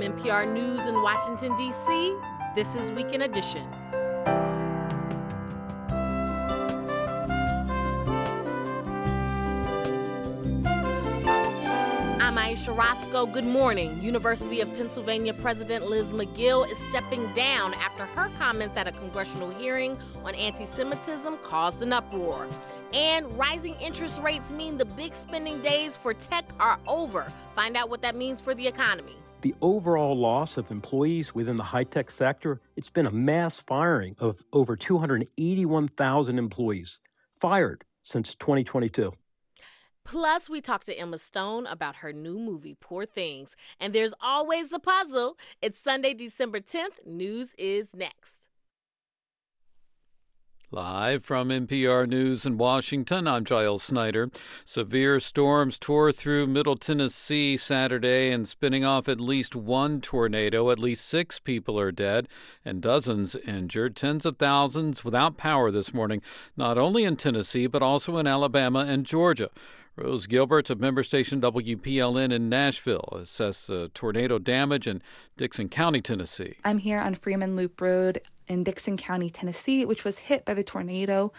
From NPR News in Washington, D.C., this is Weekend Edition. I'm Ayesha Rascoe. Good morning. University of Pennsylvania President Liz Magill is stepping down after her comments at a congressional hearing on anti Semitism caused an uproar. And rising interest rates mean the big spending days for tech are over. Find out what that means for the economy. The overall loss of employees within the high tech sector, it's been a mass firing of over 281,000 employees fired since 2022. Plus, we talked to Emma Stone about her new movie, Poor Things. And there's always the puzzle. It's Sunday, December 10th. News is next. Live from NPR News in Washington, I'm Giles Snyder. Severe storms tore through Middle Tennessee Saturday and spinning off at least one tornado. At least six people are dead and dozens injured. Tens of thousands without power this morning, not only in Tennessee, but also in Alabama and Georgia. Rose Gilbert of member station WPLN in Nashville assessed the tornado damage in Dickson County, Tennessee. I'm here on Freeman Loop Road in Dickson County, Tennessee, which was hit by the tornado.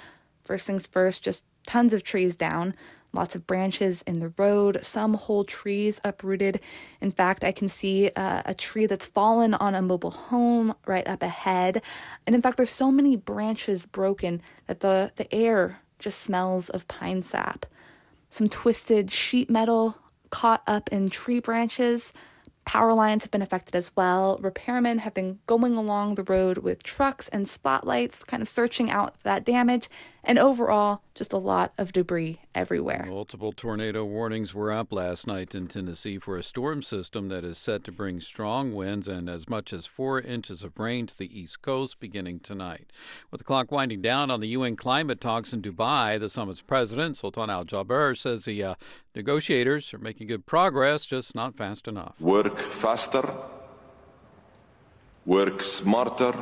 First things first, just tons of trees down, lots of branches in the road, some whole trees uprooted. In fact, I can see uh, a tree that's fallen on a mobile home right up ahead. And in fact, there's so many branches broken that the, the air just smells of pine sap some twisted sheet metal caught up in tree branches. Power lines have been affected as well. Repairmen have been going along the road with trucks and spotlights, kind of searching out that damage. And overall, just a lot of debris everywhere. Multiple tornado warnings were up last night in Tennessee for a storm system that is set to bring strong winds and as much as four inches of rain to the East Coast beginning tonight. With the clock winding down on the UN climate talks in Dubai, the summit's president, Sultan Al Jaber, says the uh, negotiators are making good progress, just not fast enough. Work faster, work smarter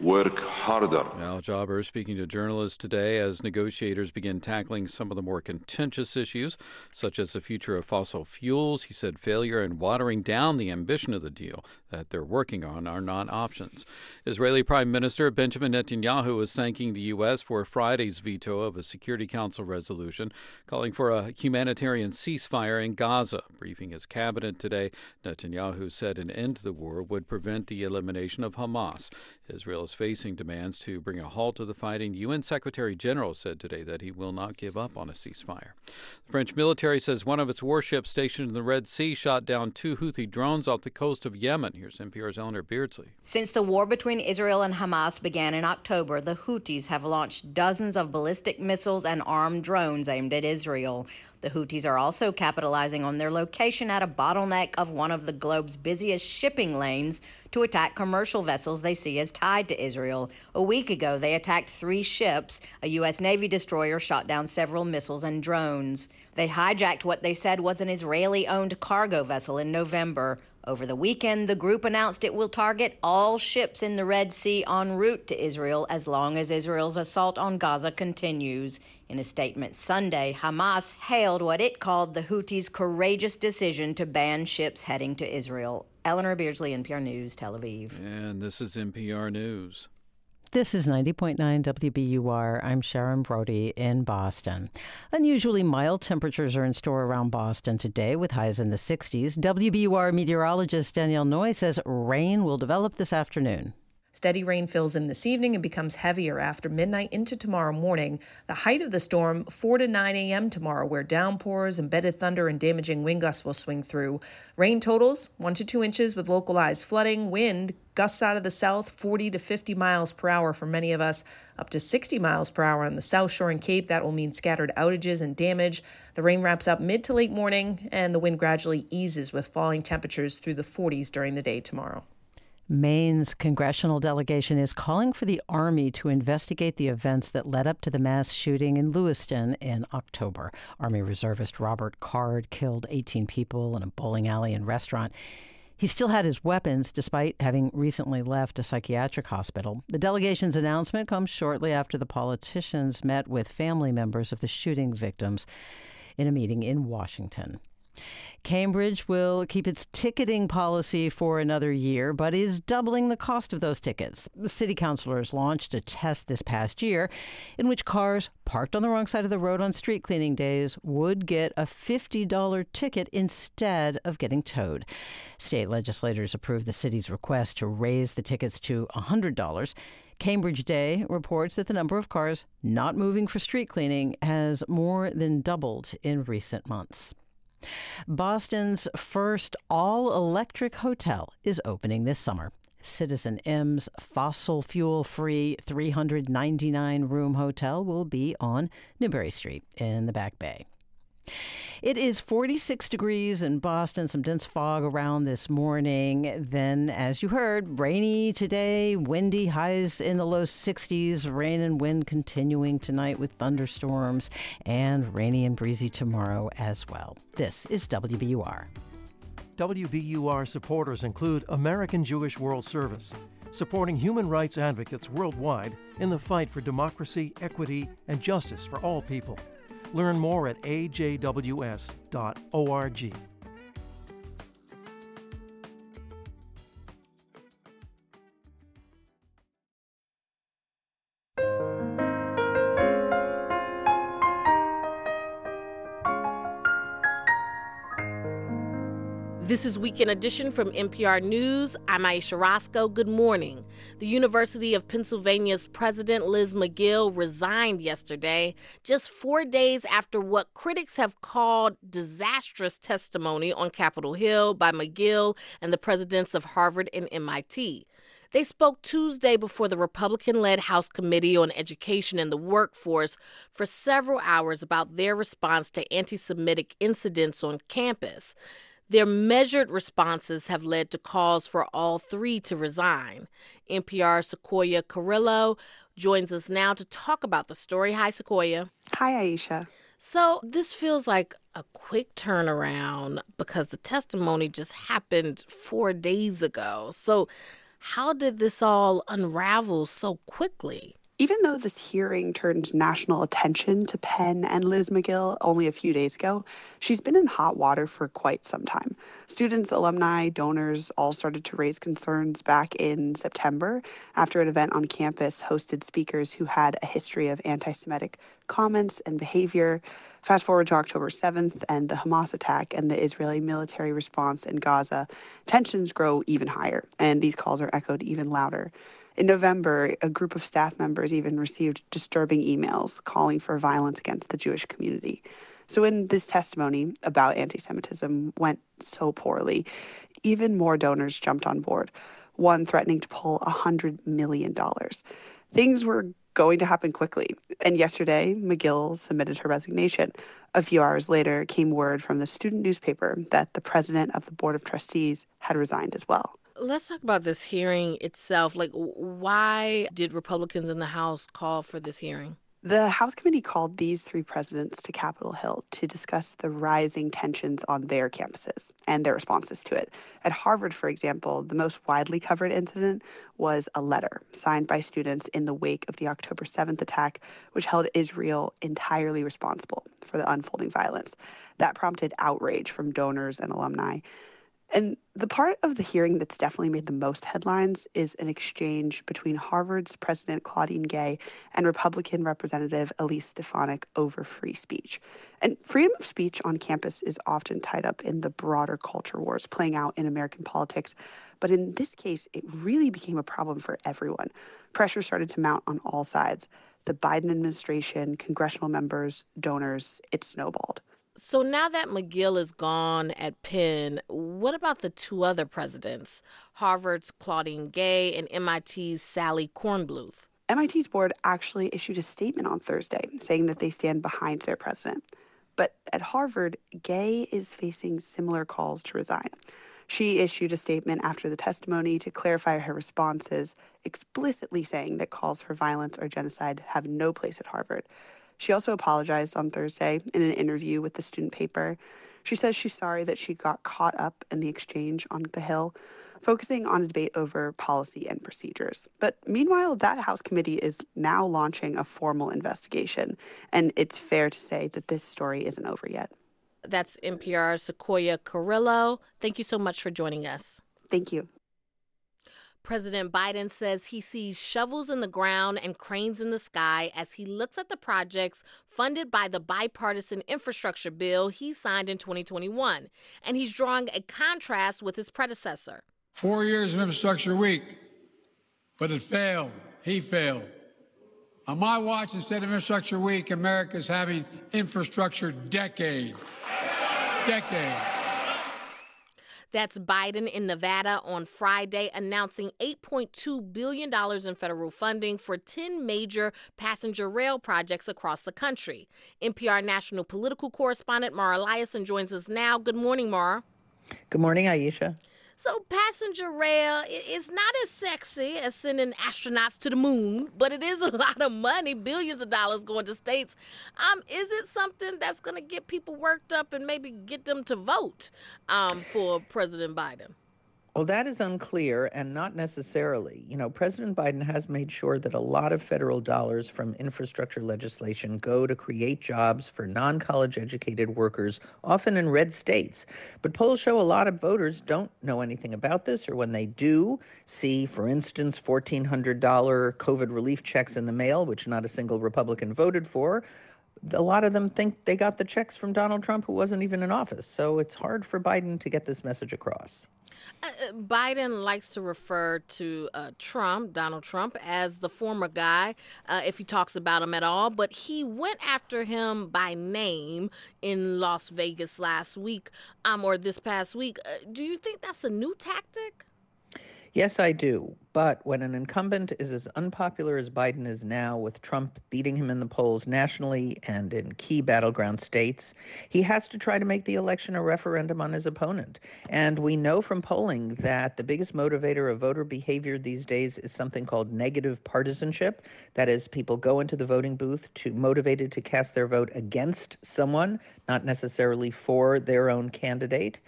work harder. Al Jaber speaking to journalists today as negotiators begin tackling some of the more contentious issues, such as the future of fossil fuels. He said failure and watering down the ambition of the deal that they're working on are not options. Israeli Prime Minister Benjamin Netanyahu is thanking the U.S. for Friday's veto of a Security Council resolution calling for a humanitarian ceasefire in Gaza. Briefing his cabinet today, Netanyahu said an end to the war would prevent the elimination of Hamas. Israel is facing demands to bring a halt to the fighting. The UN Secretary General said today that he will not give up on a ceasefire. The French military says one of its warships stationed in the Red Sea shot down two Houthi drones off the coast of Yemen. Here's NPR's Eleanor Beardsley. Since the war between Israel and Hamas began in October, the Houthis have launched dozens of ballistic missiles and armed drones aimed at Israel. The Houthis are also capitalizing on their location at a bottleneck of one of the globe's busiest shipping lanes to attack commercial vessels they see as tied to Israel. A week ago, they attacked three ships. A U.S. Navy destroyer shot down several missiles and drones. They hijacked what they said was an Israeli owned cargo vessel in November. Over the weekend, the group announced it will target all ships in the Red Sea en route to Israel as long as Israel's assault on Gaza continues. In a statement Sunday, Hamas hailed what it called the Houthis' courageous decision to ban ships heading to Israel. Eleanor Beardsley, NPR News, Tel Aviv. And this is NPR News. This is 90.9 WBUR. I'm Sharon Brody in Boston. Unusually mild temperatures are in store around Boston today with highs in the 60s. WBUR meteorologist Danielle Noy says rain will develop this afternoon. Steady rain fills in this evening and becomes heavier after midnight into tomorrow morning. The height of the storm, 4 to 9 a.m. tomorrow, where downpours, embedded thunder, and damaging wind gusts will swing through. Rain totals 1 to 2 inches with localized flooding. Wind gusts out of the south 40 to 50 miles per hour for many of us, up to 60 miles per hour on the South Shore and Cape. That will mean scattered outages and damage. The rain wraps up mid to late morning, and the wind gradually eases with falling temperatures through the 40s during the day tomorrow. Maine's congressional delegation is calling for the Army to investigate the events that led up to the mass shooting in Lewiston in October. Army Reservist Robert Card killed 18 people in a bowling alley and restaurant. He still had his weapons despite having recently left a psychiatric hospital. The delegation's announcement comes shortly after the politicians met with family members of the shooting victims in a meeting in Washington. Cambridge will keep its ticketing policy for another year, but is doubling the cost of those tickets. City councilors launched a test this past year in which cars parked on the wrong side of the road on street cleaning days would get a $50 ticket instead of getting towed. State legislators approved the city's request to raise the tickets to $100. Cambridge Day reports that the number of cars not moving for street cleaning has more than doubled in recent months. Boston's first all electric hotel is opening this summer. Citizen M's fossil fuel free 399 room hotel will be on Newbury Street in the Back Bay. It is 46 degrees in Boston, some dense fog around this morning. Then, as you heard, rainy today, windy, highs in the low 60s, rain and wind continuing tonight with thunderstorms, and rainy and breezy tomorrow as well. This is WBUR. WBUR supporters include American Jewish World Service, supporting human rights advocates worldwide in the fight for democracy, equity, and justice for all people. Learn more at ajws.org. This is Weekend Edition from NPR News. I'm Ayesha Rascoe. Good morning. The University of Pennsylvania's president, Liz Magill, resigned yesterday, just four days after what critics have called disastrous testimony on Capitol Hill by Magill and the presidents of Harvard and MIT. They spoke Tuesday before the Republican led House Committee on Education and the Workforce for several hours about their response to anti Semitic incidents on campus. Their measured responses have led to calls for all three to resign. NPR Sequoia Carrillo joins us now to talk about the story. Hi, Sequoia. Hi, Ayesha. So, this feels like a quick turnaround because the testimony just happened four days ago. So, how did this all unravel so quickly? Even though this hearing turned national attention to Penn and Liz Magill only a few days ago, she's been in hot water for quite some time. Students, alumni, donors all started to raise concerns back in September after an event on campus hosted speakers who had a history of anti Semitic comments and behavior. Fast forward to October 7th and the Hamas attack and the Israeli military response in Gaza, tensions grow even higher, and these calls are echoed even louder. In November, a group of staff members even received disturbing emails calling for violence against the Jewish community. So, when this testimony about anti Semitism went so poorly, even more donors jumped on board, one threatening to pull $100 million. Things were going to happen quickly. And yesterday, Magill submitted her resignation. A few hours later, came word from the student newspaper that the president of the Board of Trustees had resigned as well let's talk about this hearing itself. Like, why did Republicans in the House call for this hearing? The House committee called these three presidents to Capitol Hill to discuss the rising tensions on their campuses and their responses to it. At Harvard, for example, the most widely covered incident was a letter signed by students in the wake of the October 7th attack, which held Israel entirely responsible for the unfolding violence. That prompted outrage from donors and alumni. And the part of the hearing that's definitely made the most headlines is an exchange between Harvard's President Claudine Gay and Republican Representative Elise Stefanik over free speech. And freedom of speech on campus is often tied up in the broader culture wars playing out in American politics. But in this case, it really became a problem for everyone. Pressure started to mount on all sides the Biden administration, congressional members, donors, it snowballed. So now that Magill is gone at Penn, what about the two other presidents, Harvard's Claudine Gay and MIT's Sally Kornbluth? MIT's board actually issued a statement on Thursday saying that they stand behind their president. But at Harvard, Gay is facing similar calls to resign. She issued a statement after the testimony to clarify her responses, explicitly saying that calls for violence or genocide have no place at Harvard. She also apologized on Thursday in an interview with the student paper. She says she's sorry that she got caught up in the exchange on the Hill, focusing on a debate over policy and procedures. But meanwhile, that House committee is now launching a formal investigation, and it's fair to say that this story isn't over yet. That's NPR's Sequoia Carrillo. Thank you so much for joining us. Thank you. President Biden says he sees shovels in the ground and cranes in the sky as he looks at the projects funded by the bipartisan infrastructure bill he signed in 2021. And he's drawing a contrast with his predecessor. Four years of infrastructure week, but it failed. He failed. On my watch, instead of infrastructure week, America's having infrastructure decade. Decade. That's Biden in Nevada on Friday announcing $8.2 billion in federal funding for 10 major passenger rail projects across the country. NPR national political correspondent Mara Liasson joins us now. Good morning, Mara. Good morning, Ayesha. So, passenger rail is not as sexy as sending astronauts to the moon, but it is a lot of money, billions of dollars going to states. Um, is it something that's going to get people worked up and maybe get them to vote um, for President Biden? Well, that is unclear and not necessarily. You know, President Biden has made sure that a lot of federal dollars from infrastructure legislation go to create jobs for non college educated workers, often in red states. But polls show a lot of voters don't know anything about this, or when they do, see, for instance, $1,400 COVID relief checks in the mail, which not a single Republican voted for a lot of them think they got the checks from Donald Trump, who wasn't even in office. So it's hard for Biden to get this message across. Uh, uh, Biden likes to refer to uh, Trump, Donald Trump, as the former guy, uh, if he talks about him at all. But he went after him by name in Las Vegas last week, um, or this past week. Uh, do you think that's a new tactic? Yes, I do. But when an incumbent is as unpopular as Biden is now, with Trump beating him in the polls nationally and in key battleground states, he has to try to make the election a referendum on his opponent. And we know from polling that the biggest motivator of voter behavior these days is something called negative partisanship. That is, people go into the voting booth to motivated to cast their vote against someone, not necessarily for their own candidate.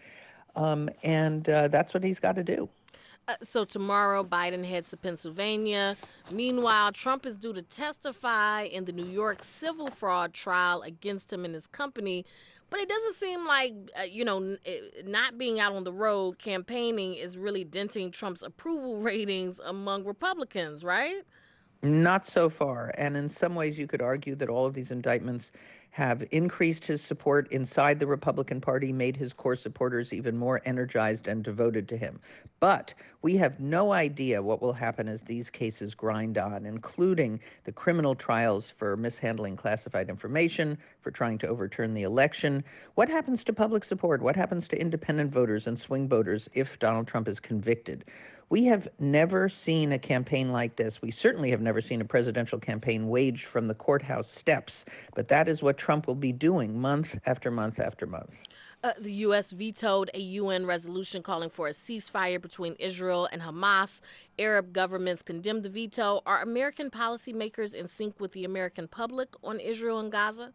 Um, and uh, that's what he's got to do. Uh, so tomorrow, Biden heads to Pennsylvania. Meanwhile, Trump is due to testify in the New York civil fraud trial against him and his company. But it doesn't seem like, uh, you know, not being out on the road campaigning is really denting Trump's approval ratings among Republicans, right? Not so far. And in some ways, you could argue that all of these indictments have increased his support inside the Republican Party, made his core supporters even more energized and devoted to him. But we have no idea what will happen as these cases grind on, including the criminal trials for mishandling classified information, for trying to overturn the election. What happens to public support? What happens to independent voters and swing voters if Donald Trump is convicted? We have never seen a campaign like this. We certainly have never seen a presidential campaign waged from the courthouse steps, but that is what Trump will be doing month after month after month. Uh, the U.S. vetoed a UN resolution calling for a ceasefire between Israel and Hamas. Arab governments condemned the veto. Are American policymakers in sync with the American public on Israel and Gaza?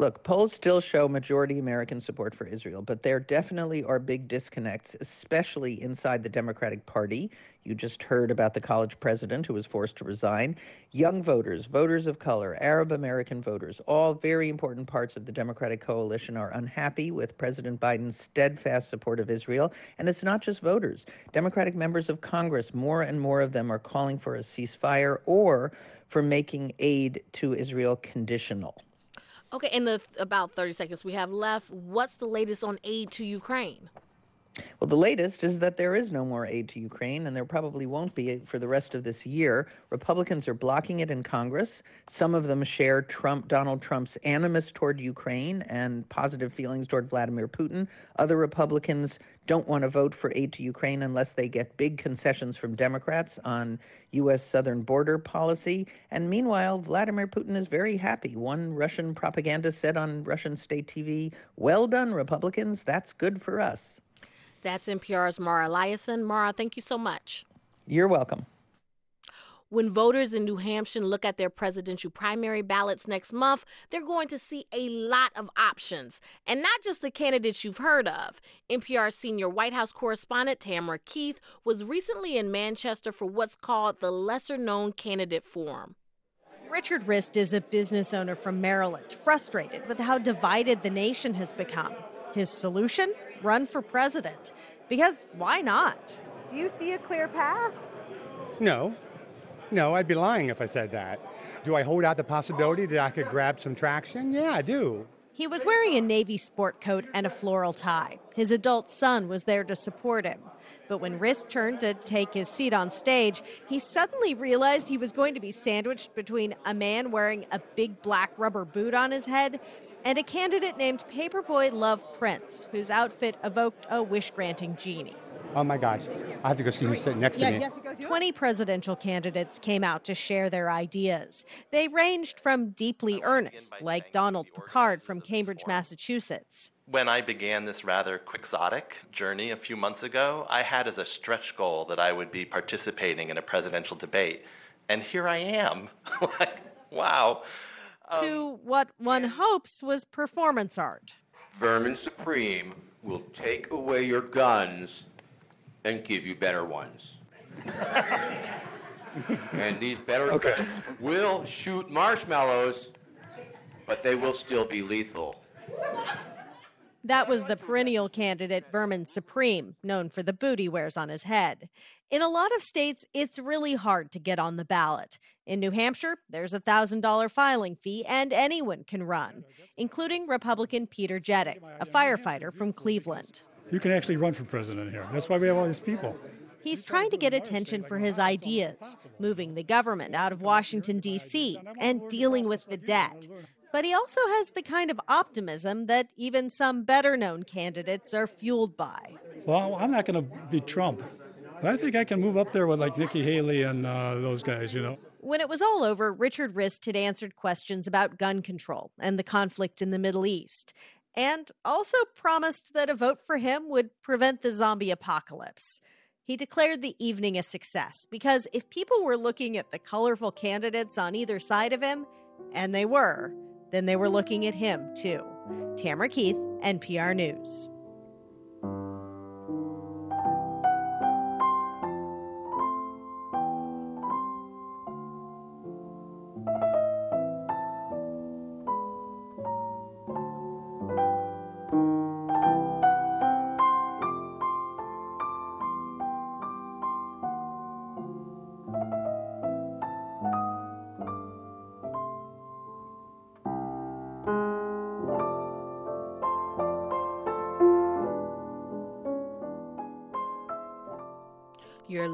Look, polls still show majority American support for Israel, but there definitely are big disconnects, especially inside the Democratic Party. You just heard about the college president who was forced to resign. Young voters, voters of color, Arab American voters, all very important parts of the Democratic coalition are unhappy with President Biden's steadfast support of Israel. And it's not just voters. Democratic members of Congress, more and more of them are calling for a ceasefire or for making aid to Israel conditional. Okay, in the about 30 seconds we have left, what's the latest on aid to Ukraine? Well, the latest is that there is no more aid to Ukraine, and there probably won't be for the rest of this year. Republicans are blocking it in Congress. Some of them share Trump, Donald Trump's animus toward Ukraine and positive feelings toward Vladimir Putin. Other Republicans don't want to vote for aid to Ukraine unless they get big concessions from Democrats on U.S. southern border policy. And meanwhile, Vladimir Putin is very happy. One Russian propagandist said on Russian state TV, Well done, Republicans. That's good for us. That's NPR's Mara Liasson. Mara, thank you so much. You're welcome. When voters in New Hampshire look at their presidential primary ballots next month, they're going to see a lot of options, and not just the candidates you've heard of. NPR senior White House correspondent Tamara Keith was recently in Manchester for what's called the Lesser Known Candidate Forum. Richard Rist is a business owner from Maryland, frustrated with how divided the nation has become. His solution? Run for president. Because why not? Do you see a clear path? No. No, I'd be lying if I said that. Do I hold out the possibility that I could grab some traction? Yeah, I do. He was wearing a navy sport coat and a floral tie. His adult son was there to support him. But when Rist turned to take his seat on stage, he suddenly realized he was going to be sandwiched between a man wearing a big black rubber boot on his head and a candidate named Paperboy Love Prince, whose outfit evoked a wish granting genie. Oh my gosh, I have to go see who's sitting next yeah, to me. 20 presidential candidates came out to share their ideas. They ranged from deeply earnest, like Donald Picard from Cambridge, Massachusetts. When I began this rather quixotic journey a few months ago, I had as a stretch goal that I would be participating in a presidential debate. And here I am. like, wow. Um, to what one hopes was performance art. Vermin Supreme will take away your guns and give you better ones. and these better okay. guns will shoot marshmallows, but they will still be lethal. That was the perennial candidate Vermin Supreme, known for the boot he wears on his head. In a lot of states, it's really hard to get on the ballot. In New Hampshire, there's a $1,000 filing fee, and anyone can run, including Republican Peter Jettick, a firefighter from Cleveland. You can actually run for president here. That's why we have all these people. He's trying to get attention for his ideas, moving the government out of Washington, D.C., and dealing with the debt. But he also has the kind of optimism that even some better known candidates are fueled by. Well, I'm not going to be Trump, but I think I can move up there with like Nikki Haley and uh, those guys, you know. When it was all over, Richard Rist had answered questions about gun control and the conflict in the Middle East, and also promised that a vote for him would prevent the zombie apocalypse. He declared the evening a success because if people were looking at the colorful candidates on either side of him, and they were, then they were looking at him too. Tamara Keith, NPR News.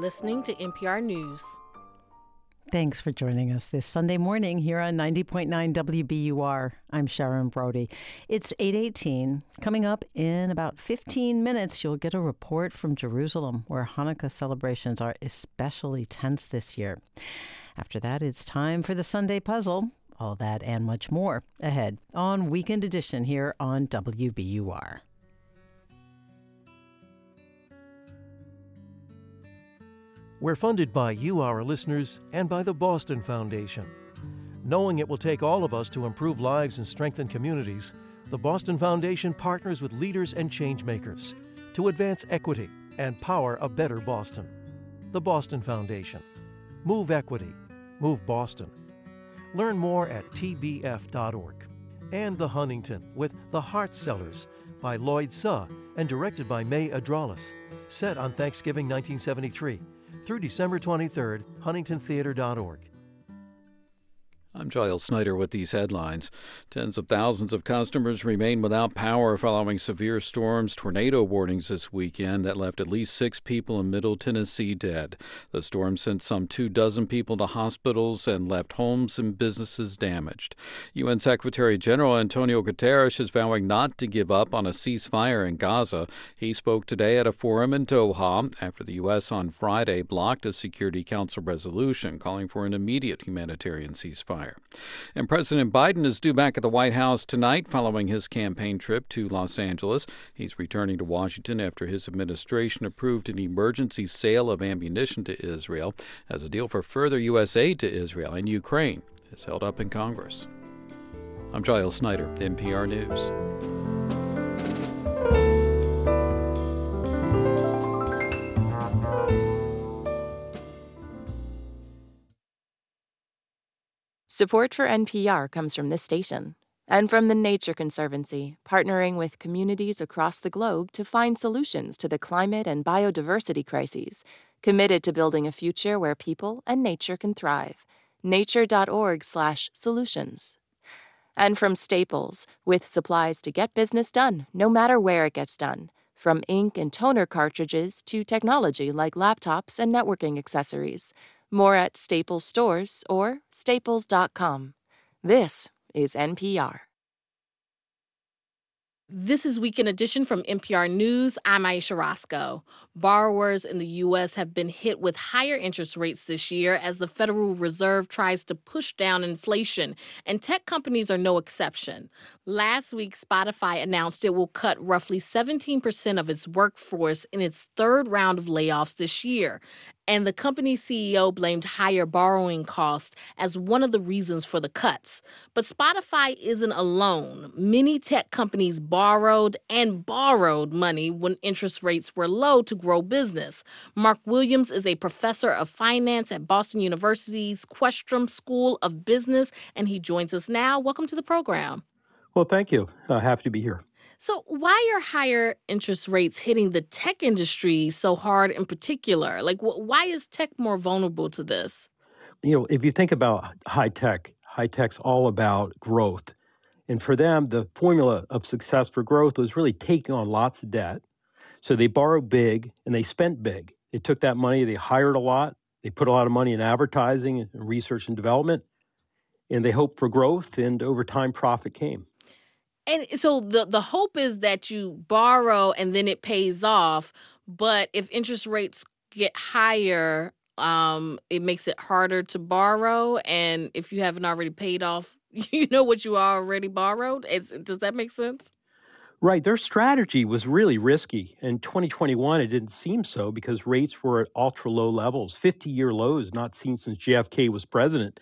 Listening to NPR News. Thanks for joining us this Sunday morning here on 90.9 WBUR. I'm Sharon Brody. It's 8:18. Coming up in about 15 minutes, you'll get a report from Jerusalem where Hanukkah celebrations are especially tense this year. After that, it's time for the Sunday puzzle. All that and much more ahead on Weekend Edition here on WBUR. We're funded by you, our listeners, and by the Boston Foundation. Knowing it will take all of us to improve lives and strengthen communities, the Boston Foundation partners with leaders and changemakers to advance equity and power a better Boston. The Boston Foundation. Move equity. Move Boston. Learn more at tbf.org. And The Huntington with The Heart Sellers by Lloyd Suh and directed by May Adrales. Set on Thanksgiving 1973 through December 23rd, huntingtontheater.org. I'm Giles Snyder with these headlines. Tens of thousands of customers remain without power following severe storms, tornado warnings this weekend that left at least six people in Middle Tennessee dead. The storm sent some two dozen people to hospitals and left homes and businesses damaged. UN Secretary General Antonio Guterres is vowing not to give up on a ceasefire in Gaza. He spoke today at a forum in Doha after the U.S. on Friday blocked a Security Council resolution calling for an immediate humanitarian ceasefire. And President Biden is due back at the White House tonight following his campaign trip to Los Angeles. He's returning to Washington after his administration approved an emergency sale of ammunition to Israel as a deal for further U.S. aid to Israel and Ukraine is held up in Congress. I'm Giles Snyder, NPR News. Support for NPR comes from this station and from the Nature Conservancy, partnering with communities across the globe to find solutions to the climate and biodiversity crises, committed to building a future where people and nature can thrive. nature.org/solutions. And from Staples, with supplies to get business done, no matter where it gets done. From ink and toner cartridges to technology like laptops and networking accessories. More at Staples stores or staples.com. This is NPR. This is Weekend Edition from NPR News. I'm Ayesha Rascoe. Borrowers in the U.S. have been hit with higher interest rates this year as the Federal Reserve tries to push down inflation, and tech companies are no exception. Last week, Spotify announced it will cut roughly 17% of its workforce in its third round of layoffs this year and the company's CEO blamed higher borrowing costs as one of the reasons for the cuts. But Spotify isn't alone. Many tech companies borrowed and borrowed money when interest rates were low to grow business. Mark Williams is a professor of finance at Boston University's Questrom School of Business, and he joins us now. Welcome to the program. Well, thank you. Uh, happy to be here. So, why are higher interest rates hitting the tech industry so hard in particular? Like, wh- why is tech more vulnerable to this? You know, if you think about high tech, high tech's all about growth. And for them, the formula of success for growth was really taking on lots of debt. So they borrowed big and they spent big. They took that money, they hired a lot, they put a lot of money in advertising and research and development, and they hoped for growth, and over time, profit came. And so the the hope is that you borrow and then it pays off, but if interest rates get higher, um, it makes it harder to borrow. And if you haven't already paid off, you know what you already borrowed. It's, does that make sense? Right. Their strategy was really risky. In 2021, it didn't seem so because rates were at ultra low levels, 50 year lows not seen since JFK was president.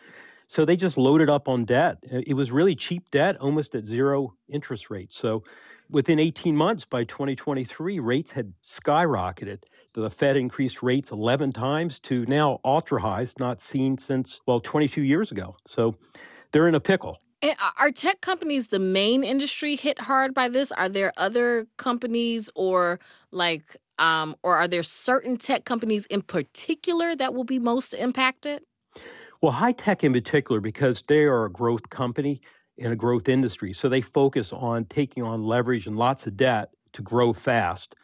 So they just loaded up on debt. Uh, it was really cheap debt, almost at zero interest rates. So within 18 months, by 2023, rates had skyrocketed. The Fed increased rates 11 times to now ultra highs not seen since, well, 22 years ago. So they're in a pickle. And are tech companies the main industry hit hard by this? Are there other companies or like, um, or are there certain tech companies in particular that will be most impacted? Well, high tech in particular, because they are a growth company in a growth industry. So they focus on taking on leverage and lots of debt to grow fast.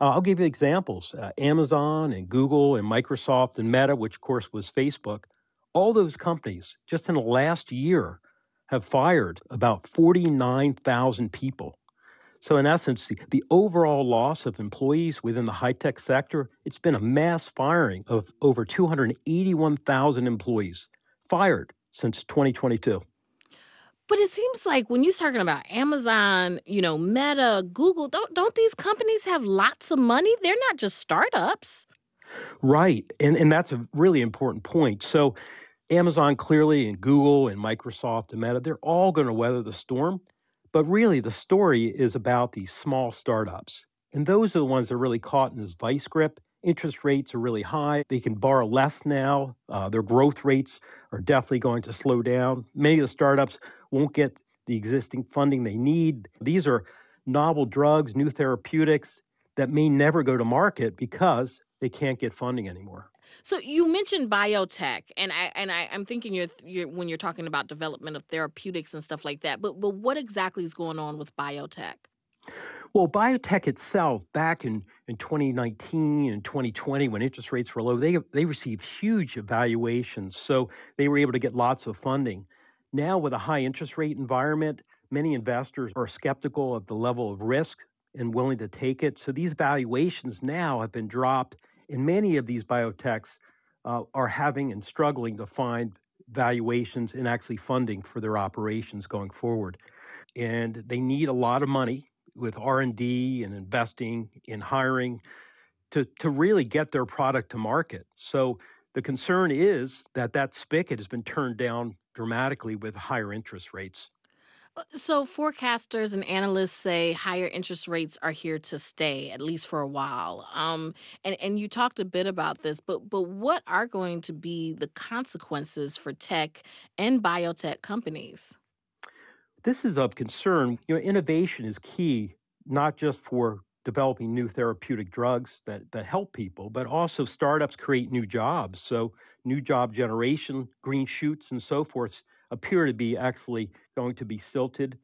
Uh, I'll give you examples uh, Amazon and Google and Microsoft and Meta, which of course was Facebook. All those companies, just in the last year, have fired about 49,000 people. So, in essence, the, the overall loss of employees within the high tech sector, it's been a mass firing of over 281,000 employees fired since 2022. But it seems like when you're talking about Amazon, you know, Meta, Google, don't, don't these companies have lots of money? They're not just startups. Right. And, and that's a really important point. So, Amazon clearly and Google and Microsoft and Meta, they're all going to weather the storm. But really, the story is about these small startups. And those are the ones that are really caught in this vice grip. Interest rates are really high. They can borrow less now. Uh, their growth rates are definitely going to slow down. Many of the startups won't get the existing funding they need. These are novel drugs, new therapeutics that may never go to market because they can't get funding anymore. So you mentioned biotech, and I and I, am thinking you're, you're when you're talking about development of therapeutics and stuff like that. But but what exactly is going on with biotech? Well, biotech itself, back in, in 2019 and 2020, when interest rates were low, they they received huge evaluations, so they were able to get lots of funding. Now, with a high interest rate environment, many investors are skeptical of the level of risk and willing to take it. So these valuations now have been dropped and many of these biotechs uh, are having and struggling to find valuations and actually funding for their operations going forward. And they need a lot of money with R&D and investing in hiring to, to really get their product to market. So the concern is that that spigot has been turned down dramatically with higher interest rates. Uh, so, forecasters and analysts say higher interest rates are here to stay, at least for a while. Um, and, and you talked a bit about this, but, but what are going to be the consequences for tech and biotech companies? This is of concern. You know, innovation is key, not just for developing new therapeutic drugs that, that help people, but also startups create new jobs. So, new job generation, green shoots, and so forth appear to be actually going to be silted.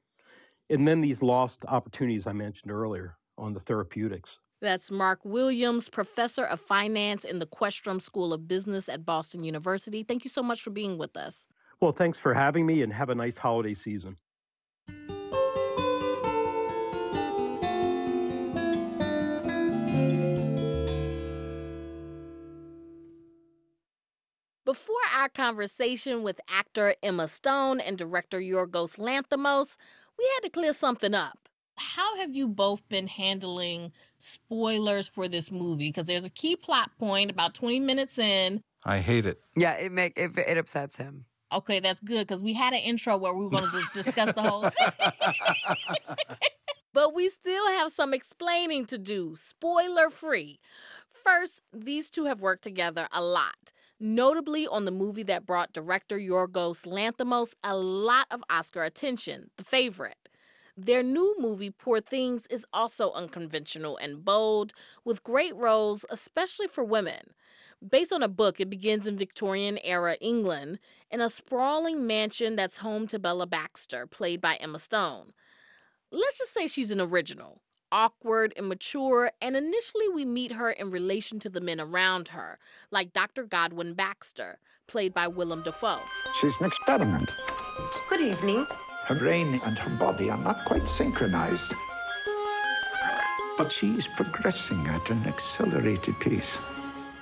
And then these lost opportunities I mentioned earlier on the therapeutics. That's Mark Williams, professor of finance in the Questrom School of Business at Boston University. Thank you so much for being with us. Well, thanks for having me and have a nice holiday season. Our conversation with actor Emma Stone and director Yorgos Lanthimos, we had to clear something up. How have you both been handling spoilers for this movie? Because there's a key plot point about 20 minutes in. I hate it. Yeah, it make it, it upsets him. Okay, that's good because we had an intro where we were going to discuss the whole but we still have some explaining to do, spoiler free. First, these two have worked together a lot notably on the movie that brought director Yorgos Lanthimos a lot of Oscar attention, The Favorite. Their new movie, Poor Things, is also unconventional and bold, with great roles, especially for women. Based on a book, it begins in Victorian era England in a sprawling mansion that's home to Bella Baxter, played by Emma Stone. Let's just say she's an original awkward, immature, and initially we meet her in relation to the men around her, like Dr. Godwin Baxter, played by Willem Dafoe. She's an experiment. Good evening. Her brain and her body are not quite synchronized. But she's progressing at an accelerated pace.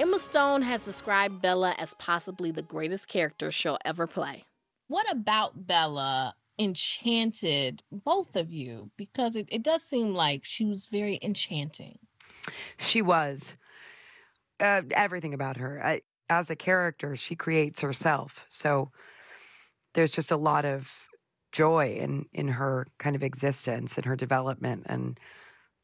Emma Stone has described Bella as possibly the greatest character she'll ever play. What about Bella enchanted both of you because it, it does seem like she was very enchanting. She was. Uh, everything about her. I, as a character, she creates herself. So there's just a lot of joy in, in her kind of existence and her development. And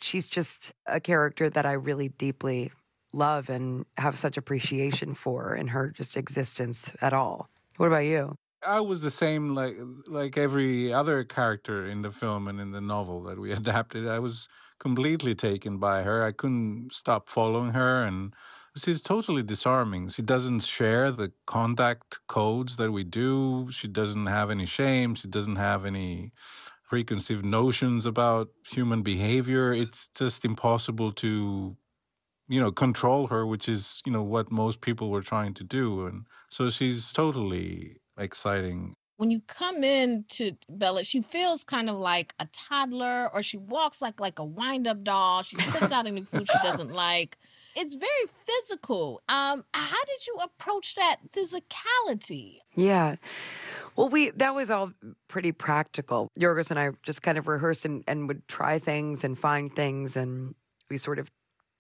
she's just a character that I really deeply love and have such appreciation for in her just existence at all. What about you? I was the same like like every other character in the film and in the novel that we adapted. I was completely taken by her. I couldn't stop following her and she's totally disarming. She doesn't share the contact codes that we do. She doesn't have any shame. She doesn't have any preconceived notions about human behavior. It's just impossible to you know control her, which is, you know, what most people were trying to do and so she's totally exciting. When you come in to Bella, she feels kind of like a toddler, or she walks like like a wind up doll. She spits out any food she doesn't like. It's very physical. Um, how did you approach that physicality? Yeah. Well, we that was all pretty practical. Yorgos and I just kind of rehearsed and, and would try things and find things, and we sort of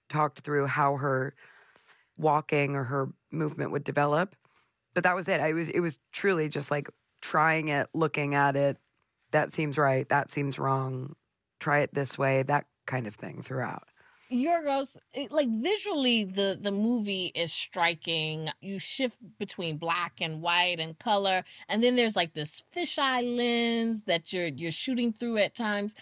talked through how her walking or her movement would develop but that was it. I was it was truly just like trying it, looking at it. That seems right. That seems wrong. Try it this way. That kind of thing throughout. Yorgos, like visually, the the movie is striking. You shift between black and white and color, and then there's like this fisheye lens that you're you're shooting through at times.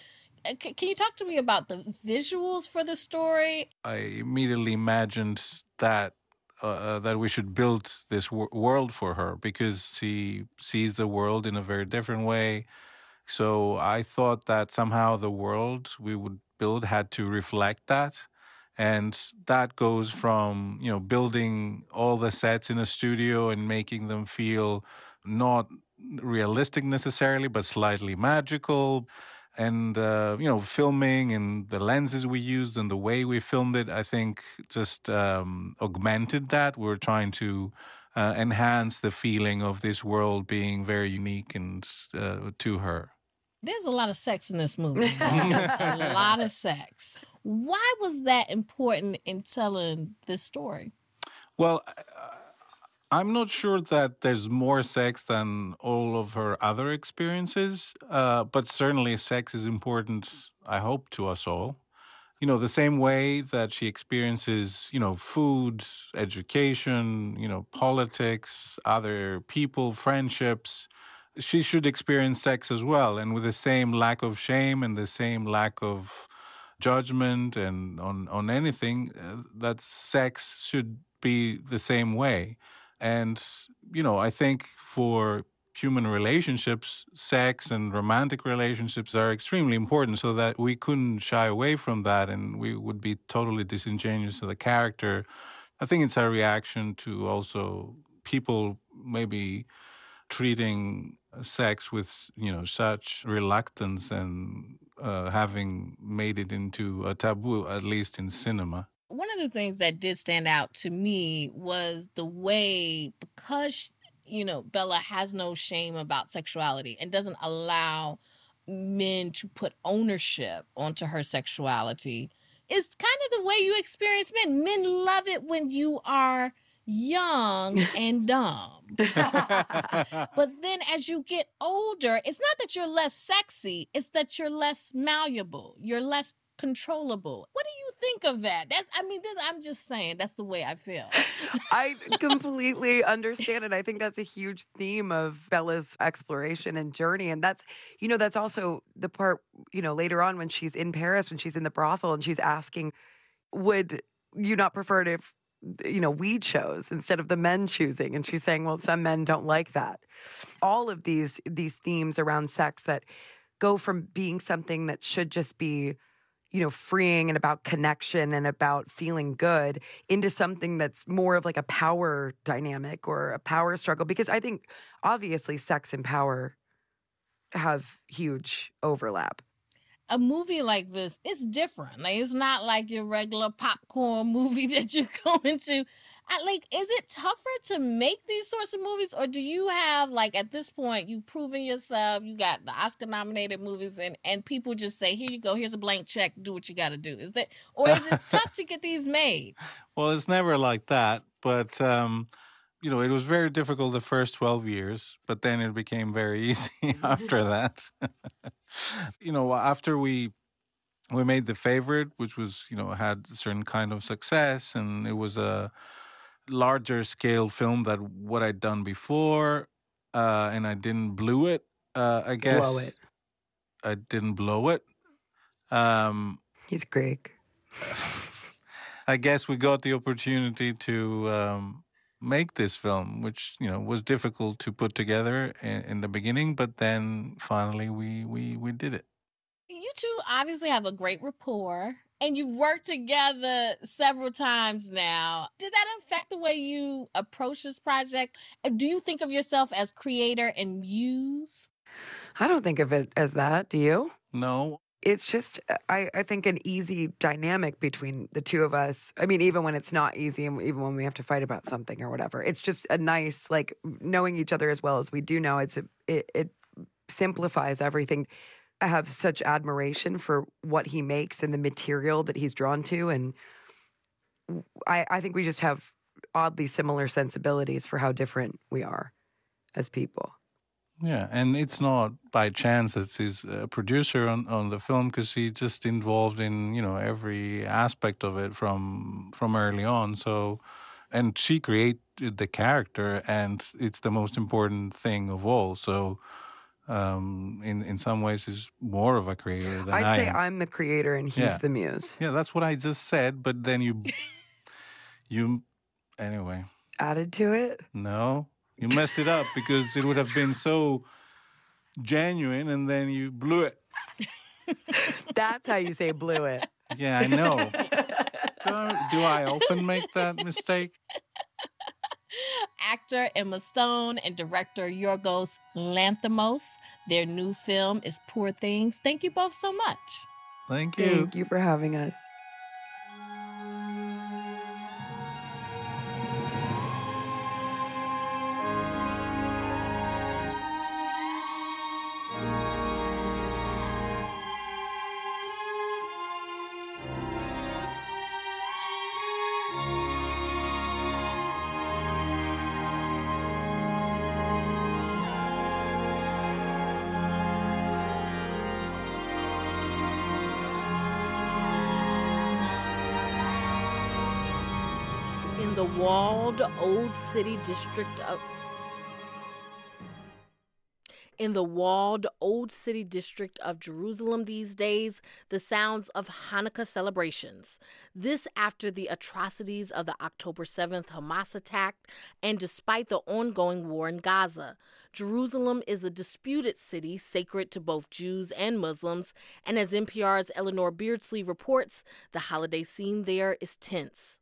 Uh, can you talk to me about the visuals for the story? I immediately imagined that uh, uh, that we should build this wor- world for her because she sees the world in a very different way. So I thought that somehow the world we would build had to reflect that. And that goes from, you know, building all the sets in a studio and making them feel not realistic necessarily, but slightly magical and uh, you know filming and the lenses we used and the way we filmed it i think just um, augmented that. We're trying to uh, enhance the feeling of this world being very unique and uh, to her. There's a lot of sex in this movie. A lot of sex. Why was that important in telling this story? Well I'm not sure that there's more sex than all of her other experiences, uh, but certainly sex is important, I hope, to us all. You know, the same way that she experiences, you know, food, education, you know, politics, other people, friendships, she should experience sex as well. And with the same lack of shame and the same lack of judgment and on, on anything, uh, that sex should be the same way. And, you know, I think for human relationships, sex and romantic relationships are extremely important so that we couldn't shy away from that and we would be totally disingenuous to the character. I think it's a reaction to also people maybe treating sex with you know such reluctance and uh, having made it into a taboo at least in cinema one of the things that did stand out to me was the way because you know Bella has no shame about sexuality and doesn't allow men to put ownership onto her sexuality. It's kind of the way you experience men. Men love it when you are young and dumb. but then as you get older, it's not that you're less sexy, it's that you're less malleable, you're less controllable. What do you think of that? That's I mean, this I'm just saying that's the way I feel. I completely understand it. I think that's a huge theme of Bella's exploration and journey. And that's, you know, that's also the part, you know, later on when she's in Paris, when she's in the brothel and she's asking, would you not prefer it if you know we chose instead of the men choosing and she's saying well some men don't like that all of these these themes around sex that go from being something that should just be you know, freeing and about connection and about feeling good into something that's more of like a power dynamic or a power struggle. Because I think obviously sex and power have huge overlap. A movie like this, it's different. Like it's not like your regular popcorn movie that you're going to like is it tougher to make these sorts of movies or do you have like at this point you've proven yourself you got the oscar nominated movies and and people just say here you go here's a blank check do what you got to do. Is that or is it tough to get these made? Well it's never like that but um you know it was very difficult the first 12 years but then it became very easy after that. You know after we we made the favorite which was you know had a certain kind of success and it was a larger scale film than what I'd done before, uh, and I didn't blow it. Uh, I guess blow it. I didn't blow it. Um, He's Greek. I guess we got the opportunity to um, make this film, which you know was difficult to put together in, in the beginning, but then finally we we we did it. You two obviously have a great rapport and you've worked together several times now. Did that affect the way you approach this project? Do you think of yourself as creator and muse? I don't think of it as that. Do you? No. It's just, uh, I, I think, an easy dynamic between the two of us. I mean, even when it's not easy and even when we have to fight about something or whatever, it's just a nice, like, knowing each other as well as we do know, it's a, it, it simplifies everything. I have such admiration for what he makes and the material that he's drawn to. And I, I think we just have oddly similar sensibilities for how different we are as people. Yeah, and it's not by chance that he's a producer on, on the film because he's just involved in you know every aspect of it from from early on. So, and she created the character, and it's the most important thing of all. So, um, in in some ways is more of a creator than I'd I say am. I'm the creator and he's Yeah. the muse. Yeah, that's what I just said. But then you, you, anyway, Added to it. no, you messed it up because it would have been so genuine, and then you blew it. That's how you say blew it. Yeah, I know. do, I, do I often make that mistake? Actor Emma Stone and director Yorgos Lanthimos. Their new film is Poor Things. Thank you both so much. Thank you. Thank you for having us. Walled Old City district of in the walled Old City district of Jerusalem these days, the sounds of Hanukkah celebrations. This after the atrocities of the October 7th Hamas attack and despite the ongoing war in Gaza. Jerusalem is a disputed city sacred to both Jews and Muslims, and as NPR's Eleanor Beardsley reports, the holiday scene there is tense.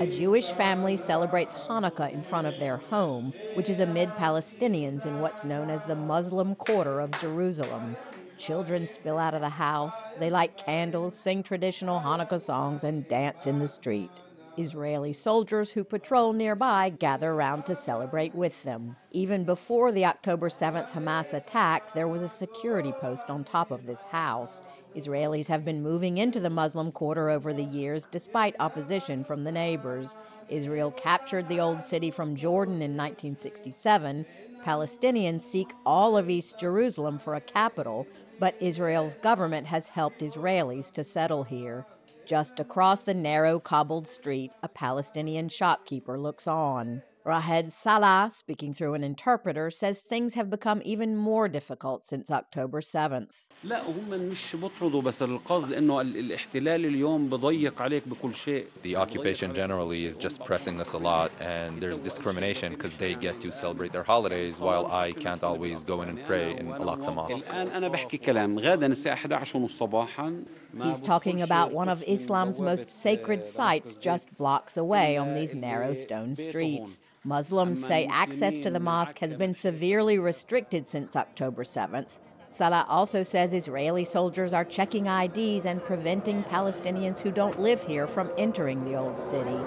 A Jewish family celebrates Hanukkah in front of their home, which is amid Palestinians in what's known as the Muslim quarter of Jerusalem. Children spill out of the house, they light candles, sing traditional Hanukkah songs, and dance in the street. Israeli soldiers who patrol nearby gather around to celebrate with them. Even before the October 7th Hamas attack, there was a security post on top of this house. Israelis have been moving into the Muslim quarter over the years despite opposition from the neighbors. Israel captured the old city from Jordan in 1967. Palestinians seek all of East Jerusalem for a capital, but Israel's government has helped Israelis to settle here. Just across the narrow cobbled street, a Palestinian shopkeeper looks on. Rahed Salah, speaking through an interpreter, says things have become even more difficult since October 7th. لا هم مش بطردوا بس القصد انه الاحتلال اليوم بضيق عليك بكل شيء. The occupation generally is just pressing us a lot and there's discrimination because they get to celebrate their holidays while I can't always go in and pray in Al-Aqsa Mosque. الان انا بحكي كلام غدا الساعه 11 صباحا He's talking about one of Islam's most sacred sites just blocks away on these narrow stone streets. Muslims say access to the mosque has been severely restricted since October 7th. Salah also says Israeli soldiers are checking IDs and preventing Palestinians who don't live here from entering the old city.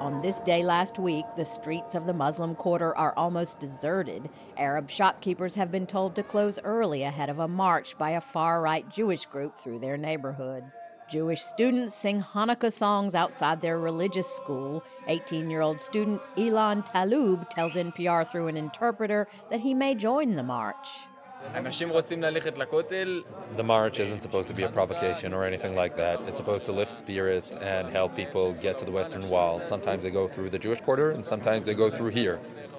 On this day last week, the streets of the Muslim quarter are almost deserted. Arab shopkeepers have been told to close early ahead of a march by a far right Jewish group through their neighborhood. Jewish students sing Hanukkah songs outside their religious school. 18 year old student Ilan Talub tells NPR through an interpreter that he may join the march. The march isn't supposed to be a provocation or anything like that. It's supposed to lift spirits and help people get to the Western Wall. Sometimes they go through the Jewish quarter and sometimes they go through here.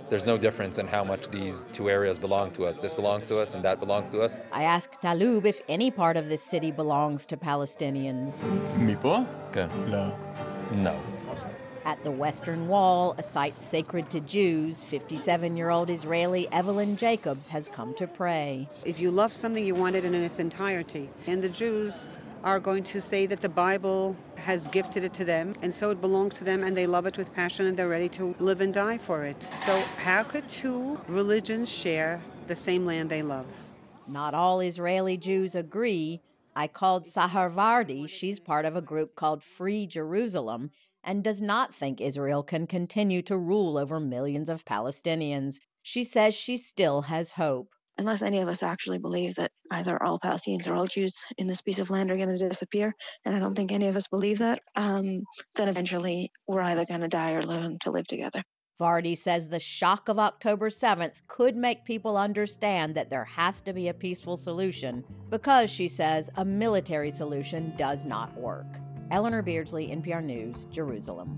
There's no difference in how much these two areas belong to us. This belongs to us and that belongs to us. I asked Talub if any part of this city belongs to Palestinians. Mipo? No. No. At the Western Wall, a site sacred to Jews, 57 year old Israeli Evelyn Jacobs has come to pray. If you love something, you want it in its entirety. And the Jews are going to say that the Bible has gifted it to them, and so it belongs to them, and they love it with passion, and they're ready to live and die for it. So, how could two religions share the same land they love? Not all Israeli Jews agree. I called Sahar Vardi, she's part of a group called Free Jerusalem, and does not think Israel can continue to rule over millions of Palestinians. She says she still has hope unless any of us actually believe that either all Palestinians or all Jews in this piece of land are going to disappear, and I don't think any of us believe that, um, then eventually we're either going to die or learn to live together. Vardi says the shock of October 7th could make people understand that there has to be a peaceful solution because, she says, a military solution does not work. Eleanor Beardsley, NPR News, Jerusalem.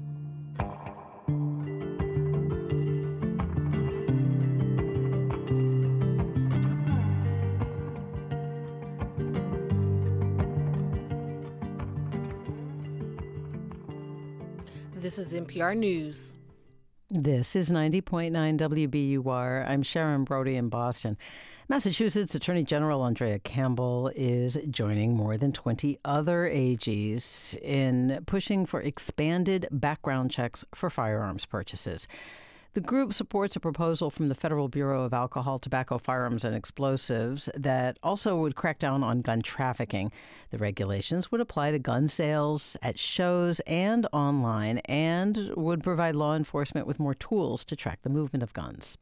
This is NPR News. This is 90.9 WBUR. I'm Sharon Brody in Boston. Massachusetts Attorney General Andrea Campbell is joining more than 20 other AGs in pushing for expanded background checks for firearms purchases. The group supports a proposal from the Federal Bureau of Alcohol, Tobacco, Firearms, and Explosives that also would crack down on gun trafficking. The regulations would apply to gun sales at shows and online and would provide law enforcement with more tools to track the movement of guns.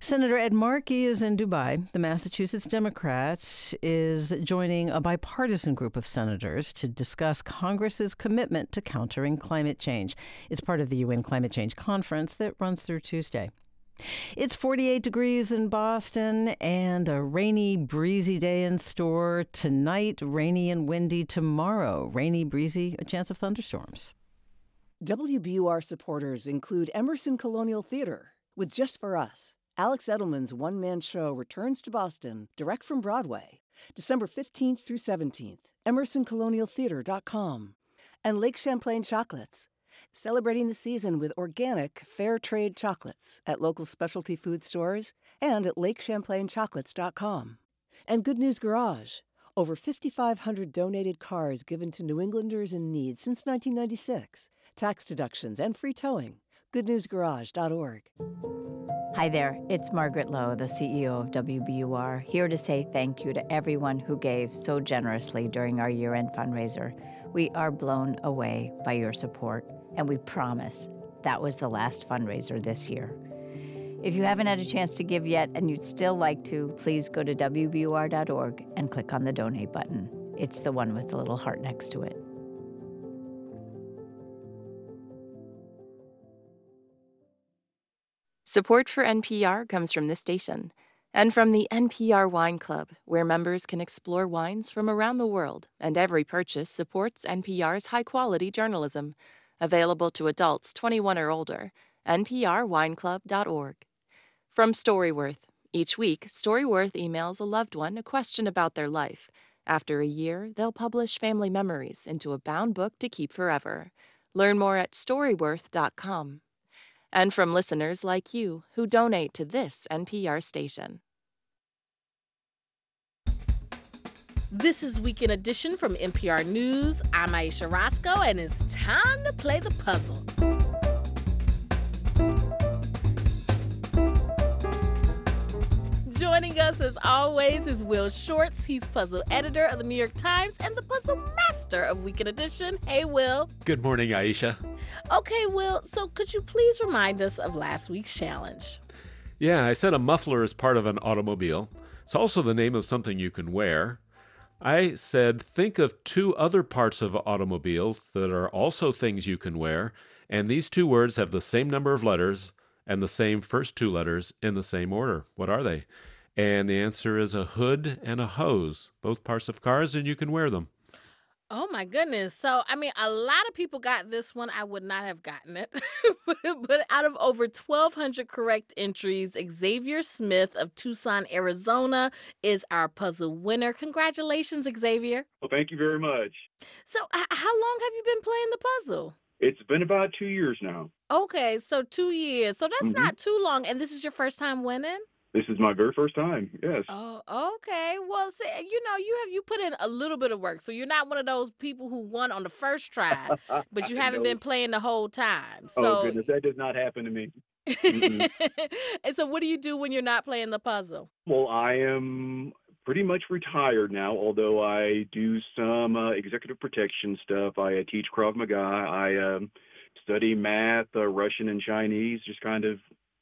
Senator Ed Markey is in Dubai. The Massachusetts Democrats is joining a bipartisan group of senators to discuss Congress's commitment to countering climate change. It's part of the UN Climate Change Conference that runs through Tuesday. It's 48 degrees in Boston and a rainy, breezy day in store tonight. Rainy and windy tomorrow. Rainy, breezy, a chance of thunderstorms. WBUR supporters include Emerson Colonial Theater with Just for Us. Alex Edelman's one man show returns to Boston, direct from Broadway, December 15th through 17th. EmersonColonialTheater.com. And Lake Champlain Chocolates, celebrating the season with organic, fair trade chocolates at local specialty food stores and at LakeChamplainChocolates.com. And Good News Garage, over 5,500 donated cars given to New Englanders in need since 1996, tax deductions and free towing. GoodNewsGarage.org. Hi there, it's Margaret Low, the CEO of WBUR, here to say thank you to everyone who gave so generously during our year end fundraiser. We are blown away by your support, and we promise that was the last fundraiser this year. If you haven't had a chance to give yet and you'd still like to, please go to WBUR.org and click on the donate button. It's the one with the little heart next to it. Support for NPR comes from this station and from the NPR Wine Club, where members can explore wines from around the world, and every purchase supports NPR's high quality journalism. Available to adults 21 or older. NPRWineClub.org. From Storyworth. Each week, Storyworth emails a loved one a question about their life. After a year, they'll publish family memories into a bound book to keep forever. Learn more at storyworth.com and from listeners like you who donate to this NPR station. This is Weekend Edition from NPR News. I'm Ayesha Rascoe, and it's time to play the puzzle. Joining us as always is Will Shortz. He's puzzle editor of the New York Times and the puzzle master of Weekend Edition. Hey, Will. Good morning, Ayesha. Okay, Will, so could you please remind us of last week's challenge? Yeah, I said a muffler is part of an automobile. It's also the name of something you can wear. I said think of two other parts of automobiles that are also things you can wear, and these two words have the same number of letters and the same first two letters in the same order. What are they? And the answer is a hood and a hose, both parts of cars, and you can wear them. Oh my goodness. So, I mean, a lot of people got this one. I would not have gotten it. but out of over 1,200 correct entries, Xavier Smith of Tucson, Arizona is our puzzle winner. Congratulations, Xavier. Well, thank you very much. So, h- how long have you been playing the puzzle? It's been about two years now. Okay, so two years. So, that's Mhm. not too long. And this is your first time winning? This is my very first time. Yes. Oh, okay. Well, see, you know, you have you put in a little bit of work, so you're not one of those people who won on the first try, but you haven't No. been playing the whole time. So, oh goodness, that does not happen to me. And so, what do you do when you're not playing the puzzle? well, I am pretty much retired now, although I do some uh, executive protection stuff. I uh, teach Krav Maga. I um, study math, uh, Russian, and Chinese. Just kind of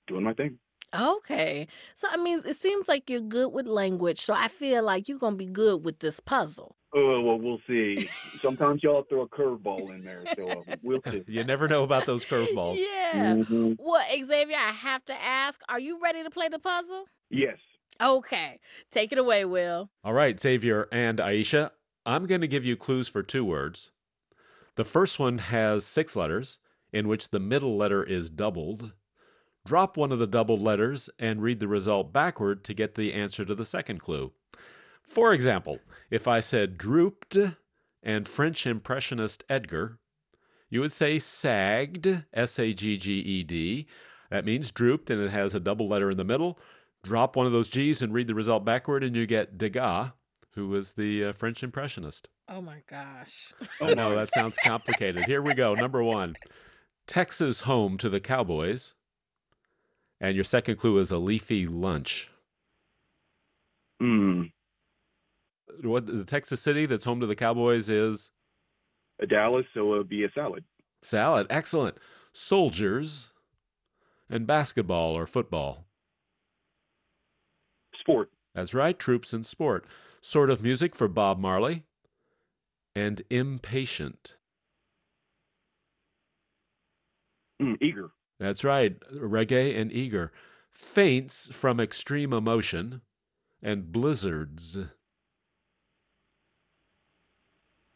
doing my thing. Okay. So, I mean, it seems like you're good with language. So, I feel like you're going to be good with this puzzle. Oh well, we'll see. Sometimes y'all throw a curveball in there, so uh, we'll see. You never know about those curveballs. Yeah. Mhm. Well, Xavier, I have to ask are you ready to play the puzzle? Yes. Okay. Take it away, Will. All right, Xavier and Ayesha, I'm going to give you clues for two words. The first one has six letters, in which the middle letter is doubled. Drop one of the doubled letters and read the result backward to get the answer to the second clue. For example, if I said drooped and French Impressionist Edgar, you would say sagged, S A G G E D. That means drooped and it has a double letter in the middle. Drop one of those G's and read the result backward, and you get Degas, who was the uh, French Impressionist. Oh my gosh. I know that sounds complicated. Here we go. Number one Texas home to the Cowboys. And your second clue is a leafy lunch. Hmm. What the Texas city that's home to the Cowboys is A Dallas, so it'll be a salad. salad. Excellent. Soldiers and basketball or football. Sport. That's right, troops and sport. Sort of music for Bob Marley. And impatient. Mm, eager. That's right, reggae and eager. faints from extreme emotion, and blizzards.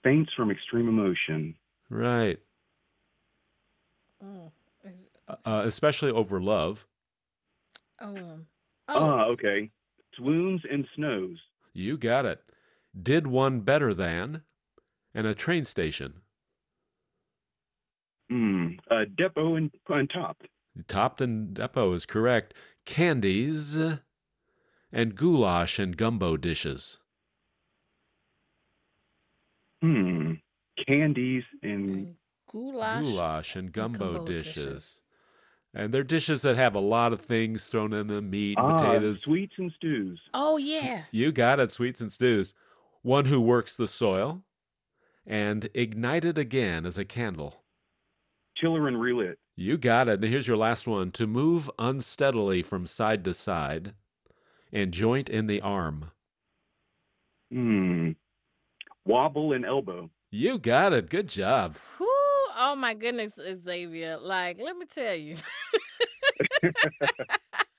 Faints from extreme emotion. Right. Mm. Uh, especially over love. Oh. Ah, okay. Swoons and snows. You got it. Did one better than, and a train station. Hmm. Uh, depot and, and topped. Topped and depot is correct. Candies and goulash and gumbo dishes. Hmm. Candies and Goulash. Goulash and gumbo, gumbo dishes. dishes. And they're dishes that have a lot of things thrown in them meat, ah, potatoes. sweets and stews. Oh yeah. You got it, sweets and stews. One who works the soil and ignited again as a candle. Chiller and relit. You got it. And here's your last one to move unsteadily from side to side and joint in the arm. Hmm. Wobble and elbow. You got it. Good job. Whew, oh my goodness, Xavier. Like, let me tell you.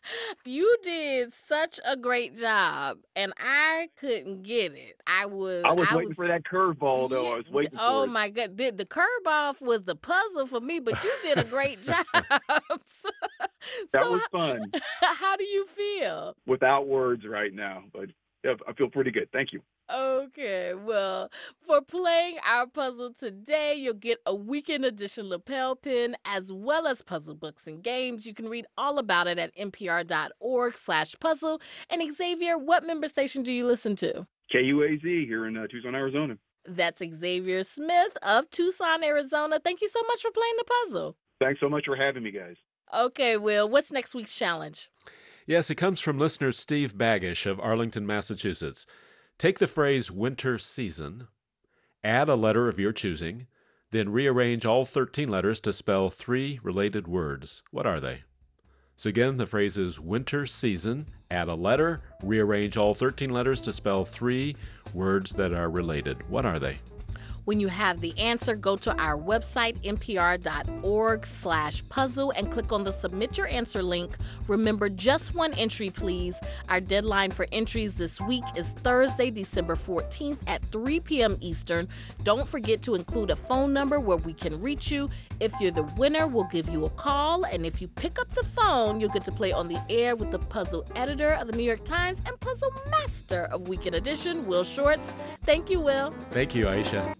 you did such a great job, and I couldn't get it. I was. I was waiting for that curveball, though. I was waiting Oh for it. Oh my god! The, the curve off was the puzzle for me, but you did a great job. so, That so was how, fun. how do you feel? Without words right now, but yeah, I feel pretty good. Thank you. Okay, well, for playing our puzzle today, you'll get a weekend edition lapel pin as well as puzzle books and games. You can read all about it at npr.org slash puzzle. And Xavier, what member station do you listen to? KUAZ here in uh, Tucson, Arizona. That's Xavier Smith of Tucson, Arizona. Thank you so much for playing the puzzle. Thanks so much for having me, guys. Okay, Will, what's next week's challenge? Yes, it comes from listener Steve Baggish of Arlington, Massachusetts. Take the phrase winter season, add a letter of your choosing, then rearrange all 13 letters to spell three related words. What are they? So again, the phrase is winter season, add a letter, rearrange all 13 letters to spell three words that are related. What are they? When you have the answer, go to our website, npr.org slash puzzle, and click on the Submit Your Answer link. Remember, just one entry, please. Our deadline for entries this week is Thursday, December 14th at 3 p.m. Eastern. Don't forget to include a phone number where we can reach you. If you're the winner, we'll give you a call, and if you pick up the phone, you'll get to play on the air with the puzzle editor of the New York Times and puzzle master of Weekend Edition, Will Shortz. Thank you, Will. Thank you, Ayesha.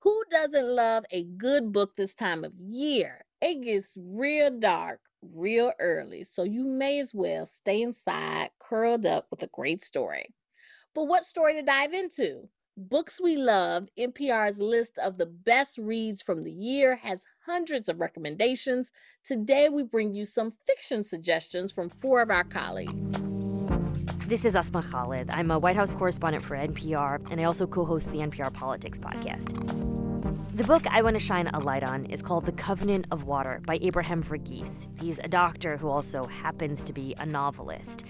Who doesn't love a good book this time of year? It gets real dark real early, so you may as well stay inside, curled up with a great story. But what story to dive into? Books We Love, NPR's list of the best reads from the year, has hundreds of recommendations. Today, we bring you some fiction suggestions from four of our colleagues. This is Asma Khalid. I'm a White House correspondent for NPR, and I also co host the NPR Politics podcast. The book I want to shine a light on is called The Covenant of Water by Abraham Verghese. He's a doctor who also happens to be a novelist.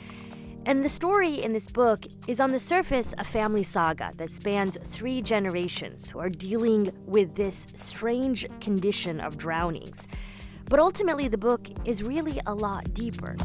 And the story in this book is on the surface a family saga that spans three generations who are dealing with this strange condition of drownings. But ultimately, the book is really a lot deeper.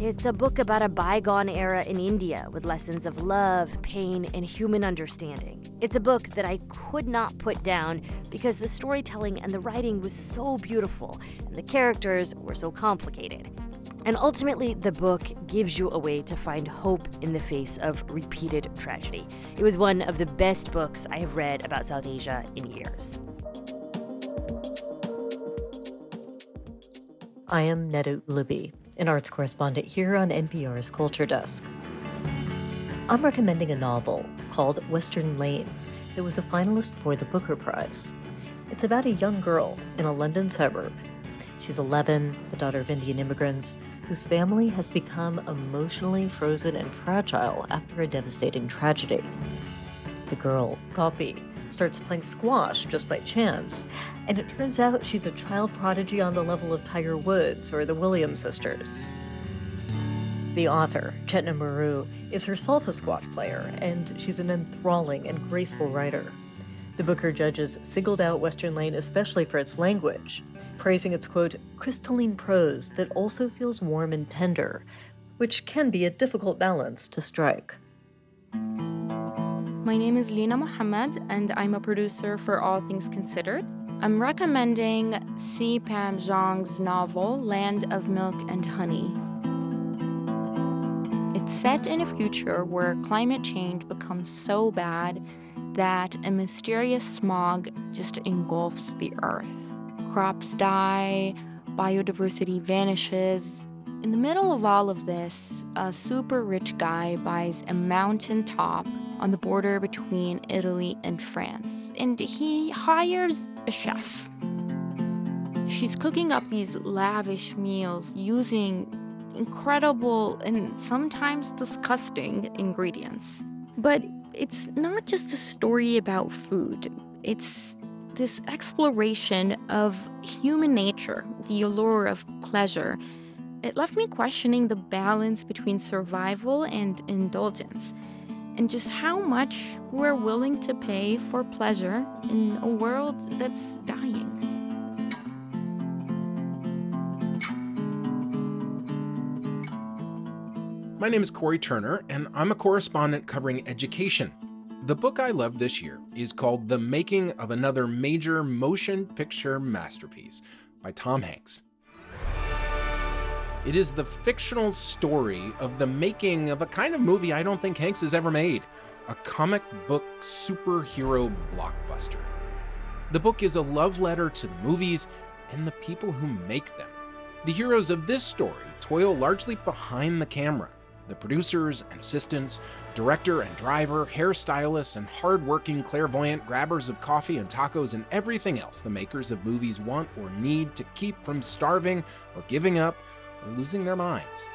It's a book about a bygone era in India with lessons of love, pain, and human understanding. It's a book that I could not put down because the storytelling and the writing was so beautiful and the characters were so complicated. And ultimately, the book gives you a way to find hope in the face of repeated tragedy. It was one of the best books I have read about South Asia in years. I am Neda Ulaby, an arts correspondent here on NPR's Culture Desk. I'm recommending a novel called Western Lane that was a finalist for the Booker Prize. It's about a young girl in a London suburb. She's 11, the daughter of Indian immigrants, whose family has become emotionally frozen and fragile after a devastating tragedy. The girl, Gopi, starts playing squash just by chance, and it turns out she's a child prodigy on the level of Tiger Woods or the Williams sisters. The author, Chetna Maroo, is herself a squash player, and she's an enthralling and graceful writer. The Booker judges singled out Western Lane especially for its language, praising its quote, crystalline prose that also feels warm and tender, which can be a difficult balance to strike. My name is Linah Mohammad, and I'm a producer for All Things Considered. I'm recommending C. Pam Zhang's novel, Land of Milk and Honey. It's set in a future where climate change becomes so bad that a mysterious smog just engulfs the earth. Crops die, biodiversity vanishes. In the middle of all of this, a super rich guy buys a mountain top on the border between Italy and France, and he hires a chef. She's cooking up these lavish meals using incredible and sometimes disgusting ingredients. But it's not just a story about food, it's this exploration of human nature, the allure of pleasure. It left me questioning the balance between survival and indulgence, and just how much we're willing to pay for pleasure in a world that's dying. My name is Corey Turner, and I'm a correspondent covering education. The book I love this year is called The Making of Another Major Motion Picture Masterpiece by Tom Hanks. It is the fictional story of the making of a kind of movie I don't think Hanks has ever made a comic book superhero blockbuster. The book is a love letter to the movies and the people who make them. The heroes of this story toil largely behind the camera the producers and assistants, director and driver, hairstylists, and hardworking clairvoyant grabbers of coffee and tacos and everything else the makers of movies want or need to keep from starving or giving up or losing their minds.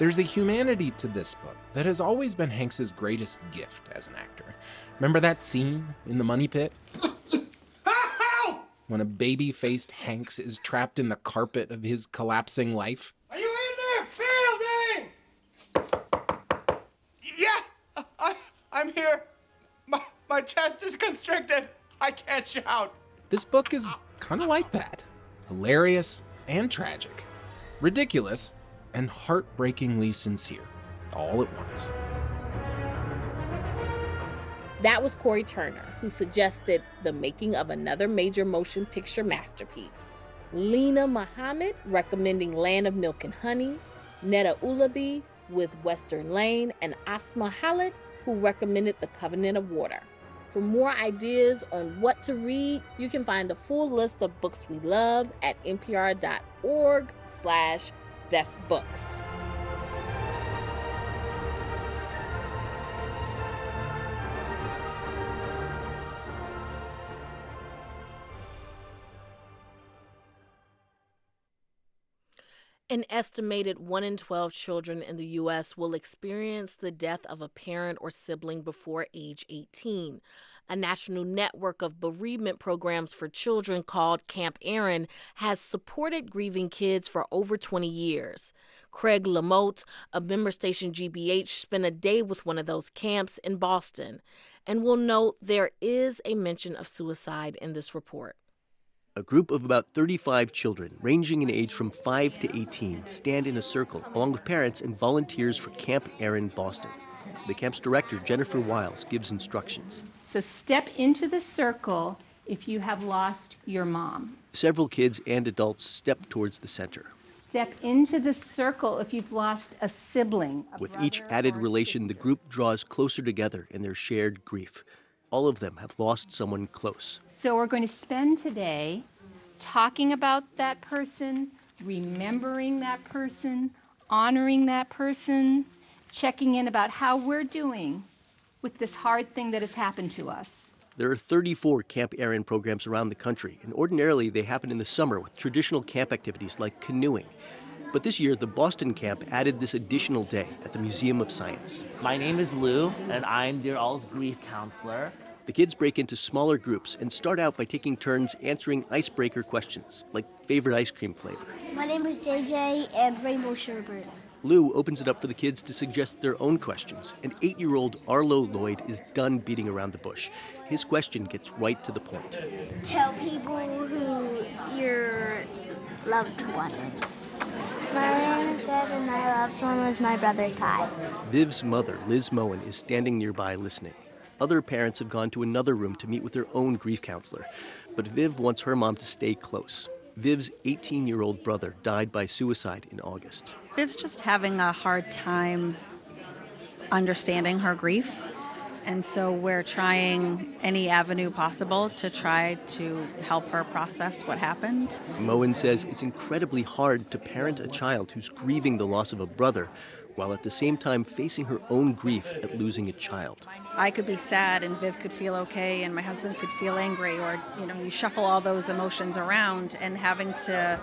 There's a humanity to this book that has always been Hanks's greatest gift as an actor. Remember that scene in the money pit? when a baby faced Hanks is trapped in the carpet of his collapsing life? Are you in there, Fielding? Yeah, I, I'm here. My, my chest is constricted. I can't shout. This book is kind of like that hilarious and tragic, ridiculous and heartbreakingly sincere, all at once. That was Corey Turner, who suggested the making of another major motion picture masterpiece. Linah Mohammad recommending Land of Milk and Honey, Neda Ulaby with Western Lane, and Asma Khalid, who recommended The Covenant of Water. For more ideas on what to read, you can find the full list of books we love at npr.org slash bestbooks. An estimated 1 in 12 children in the U.S. will experience the death of a parent or sibling before age 18. A national network of bereavement programs for children called Camp Erin has supported grieving kids for over 20 years. Craig LeMoult, a member station GBH, spent a day with one of those camps in Boston. And will note there is a mention of suicide in this report. A group of about 35 children, ranging in age from 5 to 18, stand in a circle along with parents and volunteers for Camp Erin Boston. The camp's director, Jennifer Wiles, gives instructions. So step into the circle if you have lost your mom. Several kids and adults step towards the center. Step into the circle if you've lost a sibling. a With each added relation, the group draws closer together in their shared grief. All of them have lost someone close. So we're going to spend today talking about that person, remembering that person, honoring that person, checking in about how we're doing with this hard thing that has happened to us. There are 34 Camp Erin programs around the country, and ordinarily they happen in the summer with traditional camp activities like canoeing. But this year, the Boston camp added this additional day at the Museum of Science. My name is Lou, and I'm Dear All's grief counselor. The kids break into smaller groups and start out by taking turns answering icebreaker questions, like favorite ice cream flavor. My name is JJ and Rainbow Sherbet. Lou opens it up for the kids to suggest their own questions, and eight year old Arlo Lloyd is done beating around the bush. His question gets right to the point. Tell people who your loved one is. My name is Viv, and my loved one was my brother Ty. Viv's mother, Liz Moen, is standing nearby listening. Other parents have gone to another room to meet with their own grief counselor, but Viv wants her mom to stay close. Viv's 18 year old brother died by suicide in August. Viv's just having a hard time understanding her grief. And so we're trying any avenue possible to try to help her process what happened. Moen says it's incredibly hard to parent a child who's grieving the loss of a brother while at the same time facing her own grief at losing a child. I could be sad and Viv could feel okay and my husband could feel angry or you know you shuffle all those emotions around and having to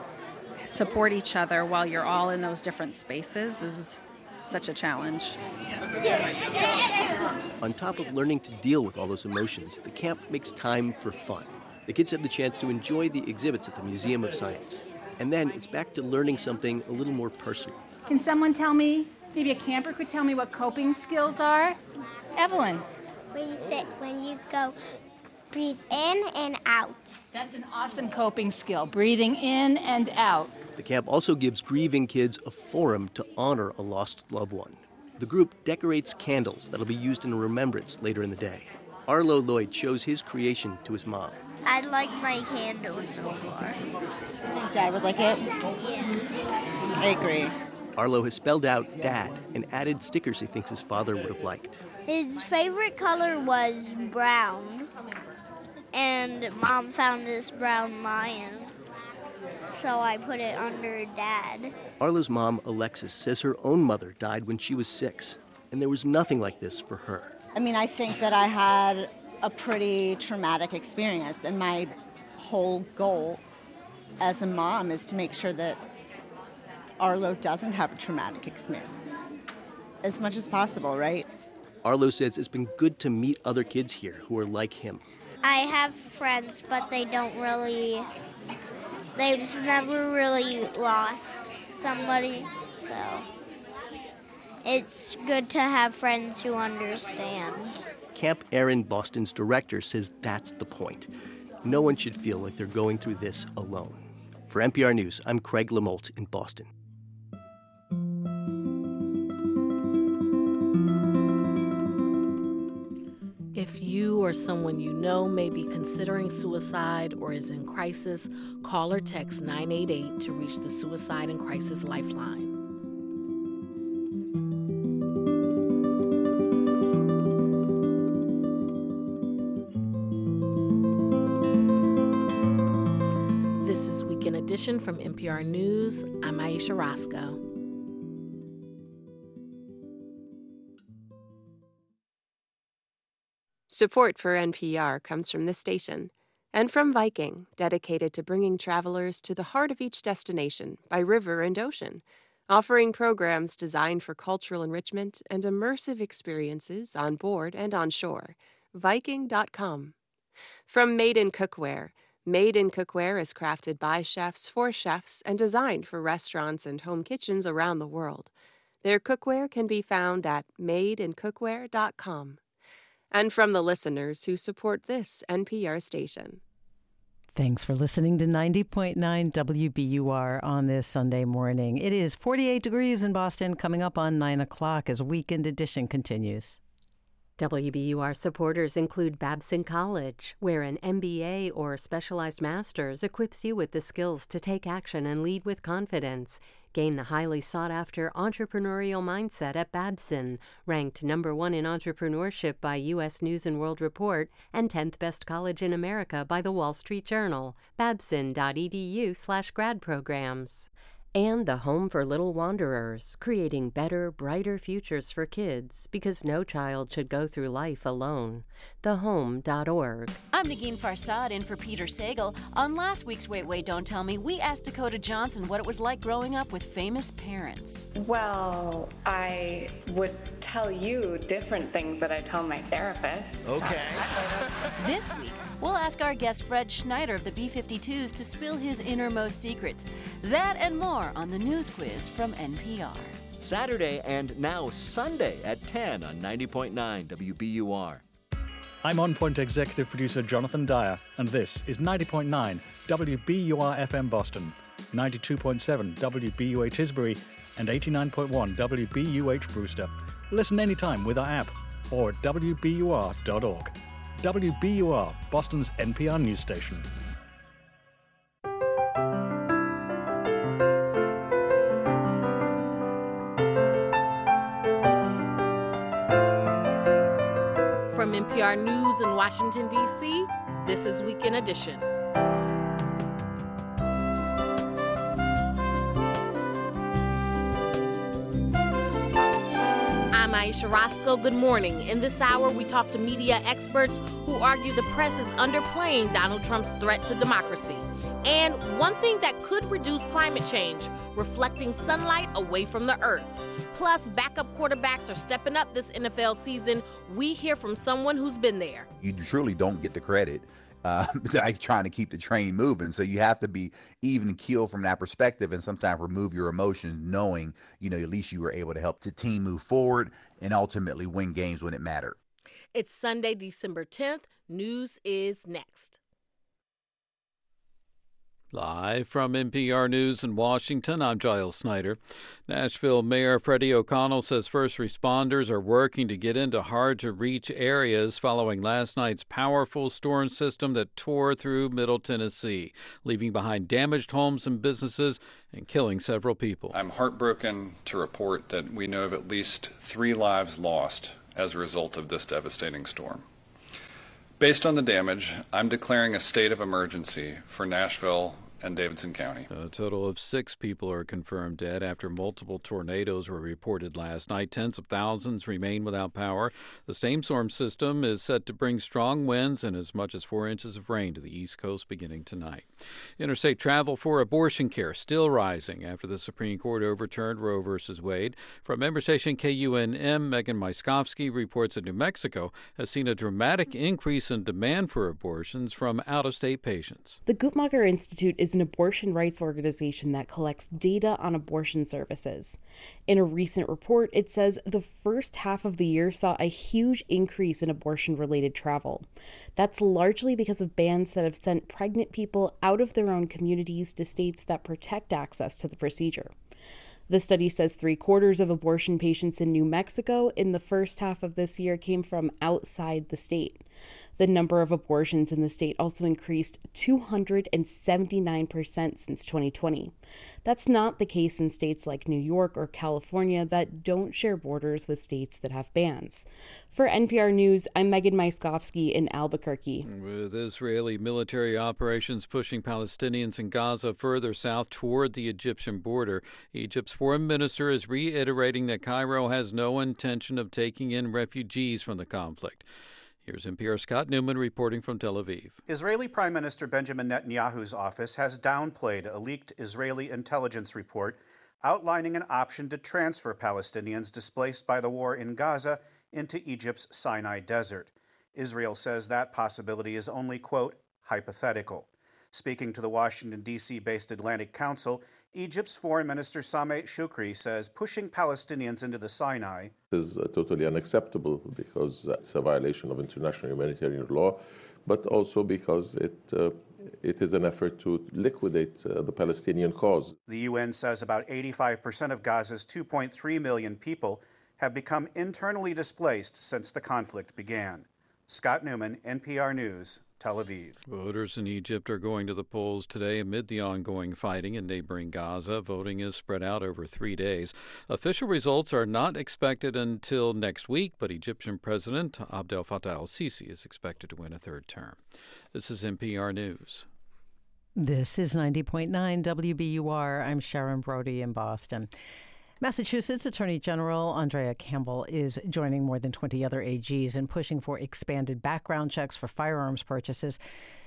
support each other while you're all in those different spaces is such a challenge. On top of learning to deal with all those emotions, the camp makes time for fun. The kids have the chance to enjoy the exhibits at the Museum of Science. And then it's back to learning something a little more personal. Can someone tell me, maybe a camper could tell me what coping skills are? Evelyn. When you sit, when you go, breathe in and out. That's an awesome coping skill, breathing in and out. The camp also gives grieving kids a forum to honor a lost loved one. The group decorates candles that'll be used in a remembrance later in the day. Arlo Lloyd shows his creation to his mom. I like my candle so far. I think Dad would like it. Yeah. I agree. Arlo has spelled out dad and added stickers he thinks his father would have liked. His favorite color was brown, and Mom found this brown lion, so I put it under Dad. Arlo's mom, Alexis, says her own mother died when she was six, and there was nothing like this for her. I mean, I think that I had a pretty traumatic experience, and my whole goal as a mom is to make sure that Arlo doesn't have a traumatic experience as much as possible, right? Arlo says it's been good to meet other kids here who are like him. I have friends, but they don't really, they've never really lost somebody, so it's good to have friends who understand. Camp Erin Boston's director says that's the point. No one should feel like they're going through this alone. For NPR News, I'm Craig LeMoult in Boston. If you or someone you know may be considering suicide or is in crisis, call or text 988 to reach the Suicide and Crisis Lifeline. This is Weekend Edition from NPR News. I'm Ayesha Rascoe. Support for NPR comes from this station and from Viking, dedicated to bringing travelers to the heart of each destination by river and ocean, offering programs designed for cultural enrichment and immersive experiences on board and on shore. Viking.com. From Made in Cookware. Made in Cookware is crafted by chefs for chefs and designed for restaurants and home kitchens around the world. Their cookware can be found at madeincookware.com and from the listeners who support this NPR station. Thanks for listening to 90.9 WBUR on this Sunday morning. It is 48 degrees in Boston, coming up on 9 o'clock as Weekend Edition continues. WBUR supporters include Babson College, where an MBA or specialized master's equips you with the skills to take action and lead with confidence. Gain the highly sought after entrepreneurial mindset at Babson, ranked number one in entrepreneurship by U.S. News and World Report and 10th best college in America by the Wall Street Journal. Babson.edu slash grad programs. And the Home for Little Wanderers, creating better, brighter futures for kids because no child should go through life alone. Thehome.org. I'm Negin Farsad in for Peter Sagal. On last week's Wait, Wait, Don't Tell Me, we asked Dakota Johnson what it was like growing up with famous parents. Well, I would tell you different things that I tell my therapist. Okay. this week, we'll ask our guest Fred Schneider of the B 52s to spill his innermost secrets. That and more on the news quiz from NPR. Saturday and now Sunday at 10 on 90.9 WBUR. I'm On Point executive producer Jonathan Dyer, and this is 90.9 WBUR FM Boston, 92.7 WBUA Tisbury, and 89.1 WBUH Brewster. Listen anytime with our app or at WBUR.org. WBUR, Boston's NPR news station. From NPR News in Washington, D.C., this is Weekend Edition. I'm Ayesha Rascoe. Good morning. In this hour, we talk to media experts who argue the press is underplaying Donald Trump's threat to democracy. And one thing that could reduce climate change reflecting sunlight away from the earth. Plus, backup quarterbacks are stepping up this NFL season. We hear from someone who's been there. You truly don't get the credit uh, like trying to keep the train moving. So you have to be even keel from that perspective and sometimes remove your emotions, knowing, you know, at least you were able to help the team move forward and ultimately win games when it mattered. It's Sunday, December 10th. News is next. Live from NPR News in Washington, I'm Giles Snyder. Nashville Mayor Freddie O'Connell says first responders are working to get into hard to reach areas following last night's powerful storm system that tore through Middle Tennessee, leaving behind damaged homes and businesses and killing several people. I'm heartbroken to report that we know of at least three lives lost as a result of this devastating storm. Based on the damage, I'm declaring a state of emergency for Nashville and Davidson County. A total of six people are confirmed dead after multiple tornadoes were reported last night. Tens of thousands remain without power. The same storm system is set to bring strong winds and as much as four inches of rain to the East Coast beginning tonight. Interstate travel for abortion care still rising after the Supreme Court overturned Roe v. Wade. From member station KUNM, Megan Myscofski reports that New Mexico has seen a dramatic increase in demand for abortions from out of state patients. The Guttmacher Institute is an abortion rights organization that collects data on abortion services. In a recent report, it says the first half of the year saw a huge increase in abortion related travel. That's largely because of bans that have sent pregnant people out of their own communities to states that protect access to the procedure. The study says three quarters of abortion patients in New Mexico in the first half of this year came from outside the state. The number of abortions in the state also increased 279% since 2020. That's not the case in states like New York or California that don't share borders with states that have bans. For NPR News, I'm Megan Myscofski in Albuquerque. With Israeli military operations pushing Palestinians in Gaza further south toward the Egyptian border, Egypt's foreign minister is reiterating that Cairo has no intention of taking in refugees from the conflict. Here's NPR Scott Neuman reporting from Tel Aviv. Israeli Prime Minister Benjamin Netanyahu's office has downplayed a leaked Israeli intelligence report outlining an option to transfer Palestinians displaced by the war in Gaza into Egypt's Sinai Desert. Israel says that possibility is only, quote, hypothetical. Speaking to the Washington, D.C. based Atlantic Council, Egypt's Foreign Minister Sameh Shoukry says pushing Palestinians into the Sinai is uh, totally unacceptable because it's a violation of international humanitarian law, but also because it uh, it is an effort to liquidate uh, the Palestinian cause. The UN says about 85% of Gaza's 2.3 million people have become internally displaced since the conflict began. Scott Neuman, NPR News, Tel Aviv. Voters in Egypt are going to the polls today amid the ongoing fighting in neighboring Gaza. Voting is spread out over three days. Official results are not expected until next week, but Egyptian President Abdel Fattah al Sisi is expected to win a third term. This is NPR News. This is 90.9 WBUR. I'm Sharon Brody in Boston. Massachusetts Attorney General Andrea Campbell is joining more than 20 other AGs in pushing for expanded background checks for firearms purchases.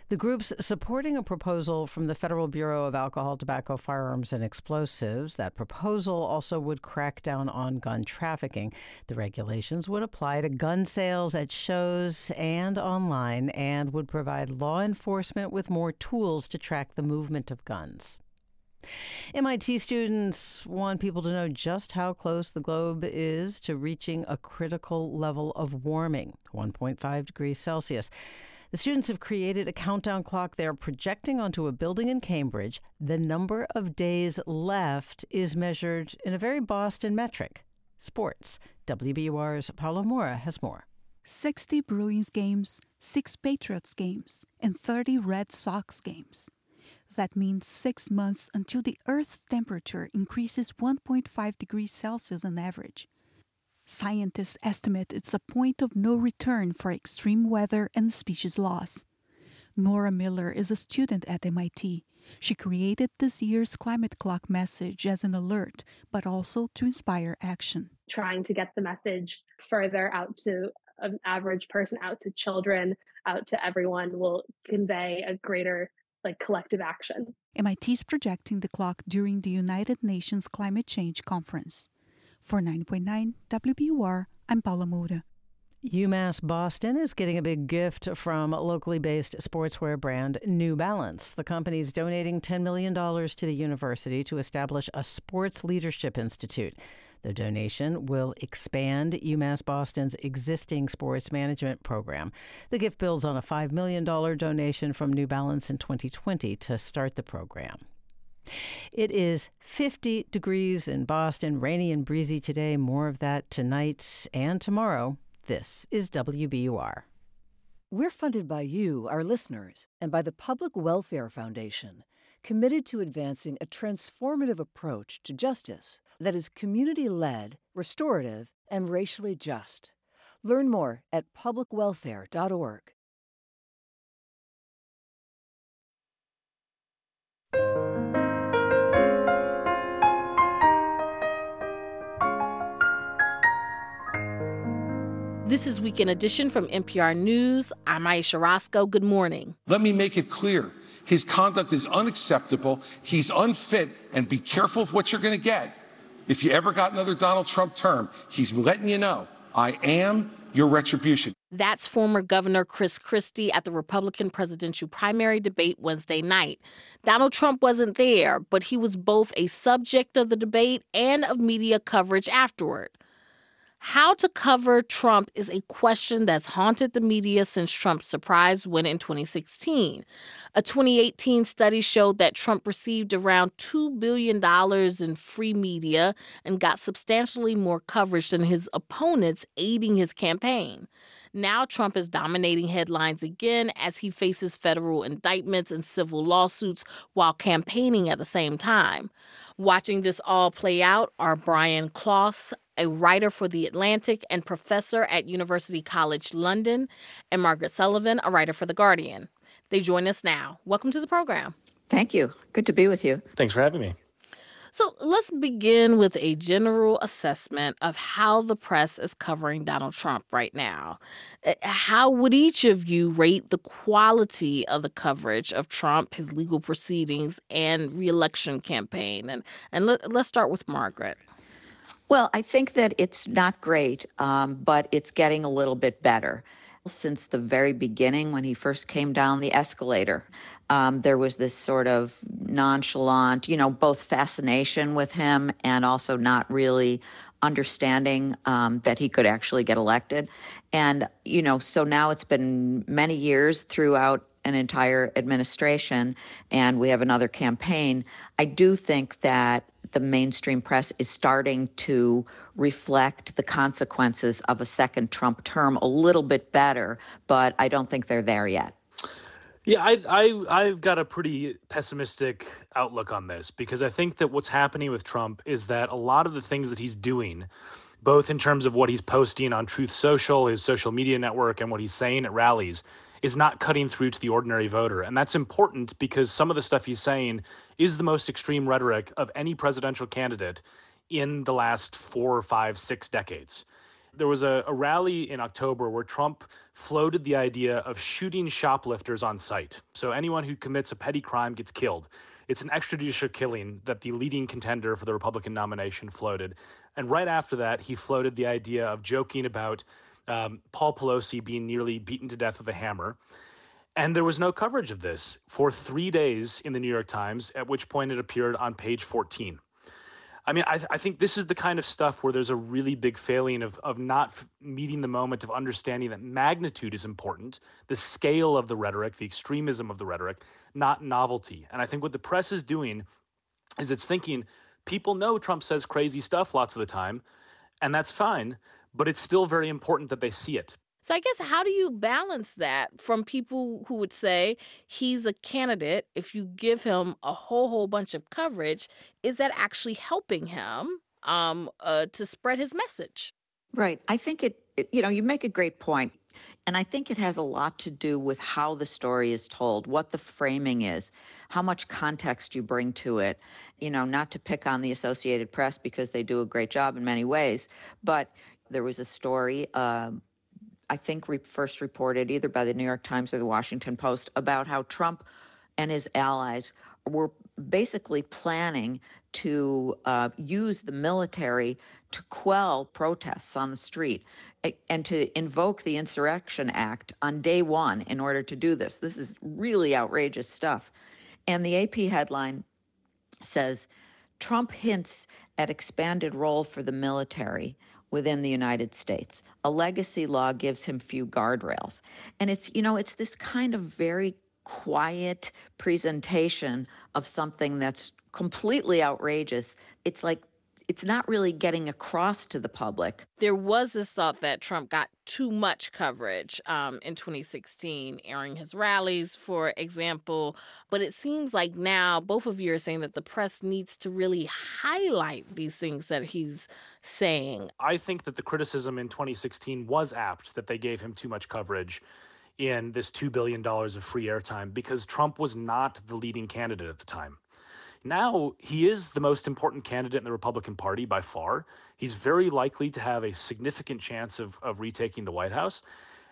The group's supporting a proposal from the Federal Bureau of Alcohol, Tobacco, Firearms, and Explosives. That proposal also would crack down on gun trafficking. The regulations would apply to gun sales at shows and online and would provide law enforcement with more tools to track the movement of guns. MIT students want people to know just how close the globe is to reaching a critical level of warming, 1.5 degrees Celsius. The students have created a countdown clock they're projecting onto a building in Cambridge. The number of days left is measured in a very Boston metric sports. WBUR's Paula Moura has more. 60 Bruins games, 6 Patriots games, and 30 Red Sox games. That means six months until the Earth's temperature increases 1.5 degrees Celsius on average. Scientists estimate it's a point of no return for extreme weather and species loss. Nora Miller is a student at MIT. She created this year's climate clock message as an alert, but also to inspire action. Trying to get the message further out to an average person, out to children, out to everyone will convey a greater like collective action. MIT is projecting the clock during the United Nations Climate Change Conference. For 9.9 WBUR, I'm Paula Moura. UMass Boston is getting a big gift from locally based sportswear brand New Balance. The company is donating $10 million to the university to establish a sports leadership institute. The donation will expand UMass Boston's existing sports management program. The gift builds on a $5 million donation from New Balance in 2020 to start the program. It is 50 degrees in Boston, rainy and breezy today. More of that tonight and tomorrow. This is WBUR. We're funded by you, our listeners, and by the Public Welfare Foundation, committed to advancing a transformative approach to justice that is community led, restorative, and racially just. Learn more at publicwelfare.org. This is Weekend Edition from NPR News. I'm Ayesha Rascoe. Good morning. Let me make it clear. His conduct is unacceptable. He's unfit, and be careful of what you're going to get. If you ever got another Donald Trump term, he's letting you know I am your retribution. That's former Governor Chris Christie at the Republican presidential primary debate Wednesday night. Donald Trump wasn't there, but he was both a subject of the debate and of media coverage afterward. How to cover Trump is a question that's haunted the media since Trump's surprise win in 2016. A 2018 study showed that Trump received around $2 billion in free media and got substantially more coverage than his opponents aiding his campaign. Now, Trump is dominating headlines again as he faces federal indictments and civil lawsuits while campaigning at the same time. Watching this all play out are Brian Klaas, a writer for The Atlantic and professor at University College London, and Margaret Sullivan, a writer for The Guardian. They join us now. Welcome to the program. Thank you. Good to be with you. Thanks for having me. So let's begin with a general assessment of how the press is covering Donald Trump right now. Uh, how would each of you rate the quality of the coverage of Trump, his legal proceedings, and reelection campaign? And and let, us start with Margaret. Well, I think that it's not great, um, but it's getting a little bit better since the very beginning when he first came down the escalator. Um, there was this sort of nonchalant, you know, both fascination with him and also not really understanding um, that he could actually get elected. And, you know, so now it's been many years throughout an entire administration and we have another campaign. I do think that the mainstream press is starting to reflect the consequences of a second Trump term a little bit better, but I don't think they're there yet. Yeah, I, I I've got a pretty pessimistic outlook on this because I think that what's happening with Trump is that a lot of the things that he's doing, both in terms of what he's posting on Truth Social, his social media network, and what he's saying at rallies, is not cutting through to the ordinary voter. And that's important because some of the stuff he's saying is the most extreme rhetoric of any presidential candidate in the last four, five, six decades. There was a, a rally in October where Trump floated the idea of shooting shoplifters on sight. So anyone who commits a petty crime gets killed. It's an extrajudicial killing that the leading contender for the Republican nomination floated. And right after that, he floated the idea of joking about um, Paul Pelosi being nearly beaten to death with a hammer. And there was no coverage of this for three days in the New York Times, at which point it appeared on page 14. I mean, I, I think this is the kind of stuff where there's a really big failing of, of not f- meeting the moment of understanding that magnitude is important, the scale of the rhetoric, the extremism of the rhetoric, not novelty. And I think what the press is doing is it's thinking people know Trump says crazy stuff lots of the time, and that's fine, but it's still very important that they see it. So I guess how do you balance that from people who would say he's a candidate if you give him a whole whole bunch of coverage, is that actually helping him um, uh, to spread his message? Right. I think it, it, you know, you make a great point. And I think it has a lot to do with how the story is told, what the framing is, how much context you bring to it. You know, not to pick on the Associated Press because they do a great job in many ways, but there was a story um, I think, re- first reported either by the New York Times or the Washington Post about how Trump and his allies were basically planning to uh, use the military to quell protests on the street and to invoke the Insurrection Act on day one in order to do this. This is really outrageous stuff. And the AP headline says Trump hints at expanded role for the military within the United States. A legacy law gives him few guardrails. And it's, you know, it's this kind of very quiet presentation of something that's completely outrageous. It's like it's not really getting across to the public. There was this thought that Trump got too much coverage um, in 2016, airing his rallies, for example. But it seems like now both of you are saying that the press needs to really highlight these things that he's saying. I think that the criticism in 2016 was apt that they gave him too much coverage in this $2 billion of free airtime because Trump was not the leading candidate at the time. Now he is the most important candidate in the Republican Party by far. He's very likely to have a significant chance of, of retaking the White House.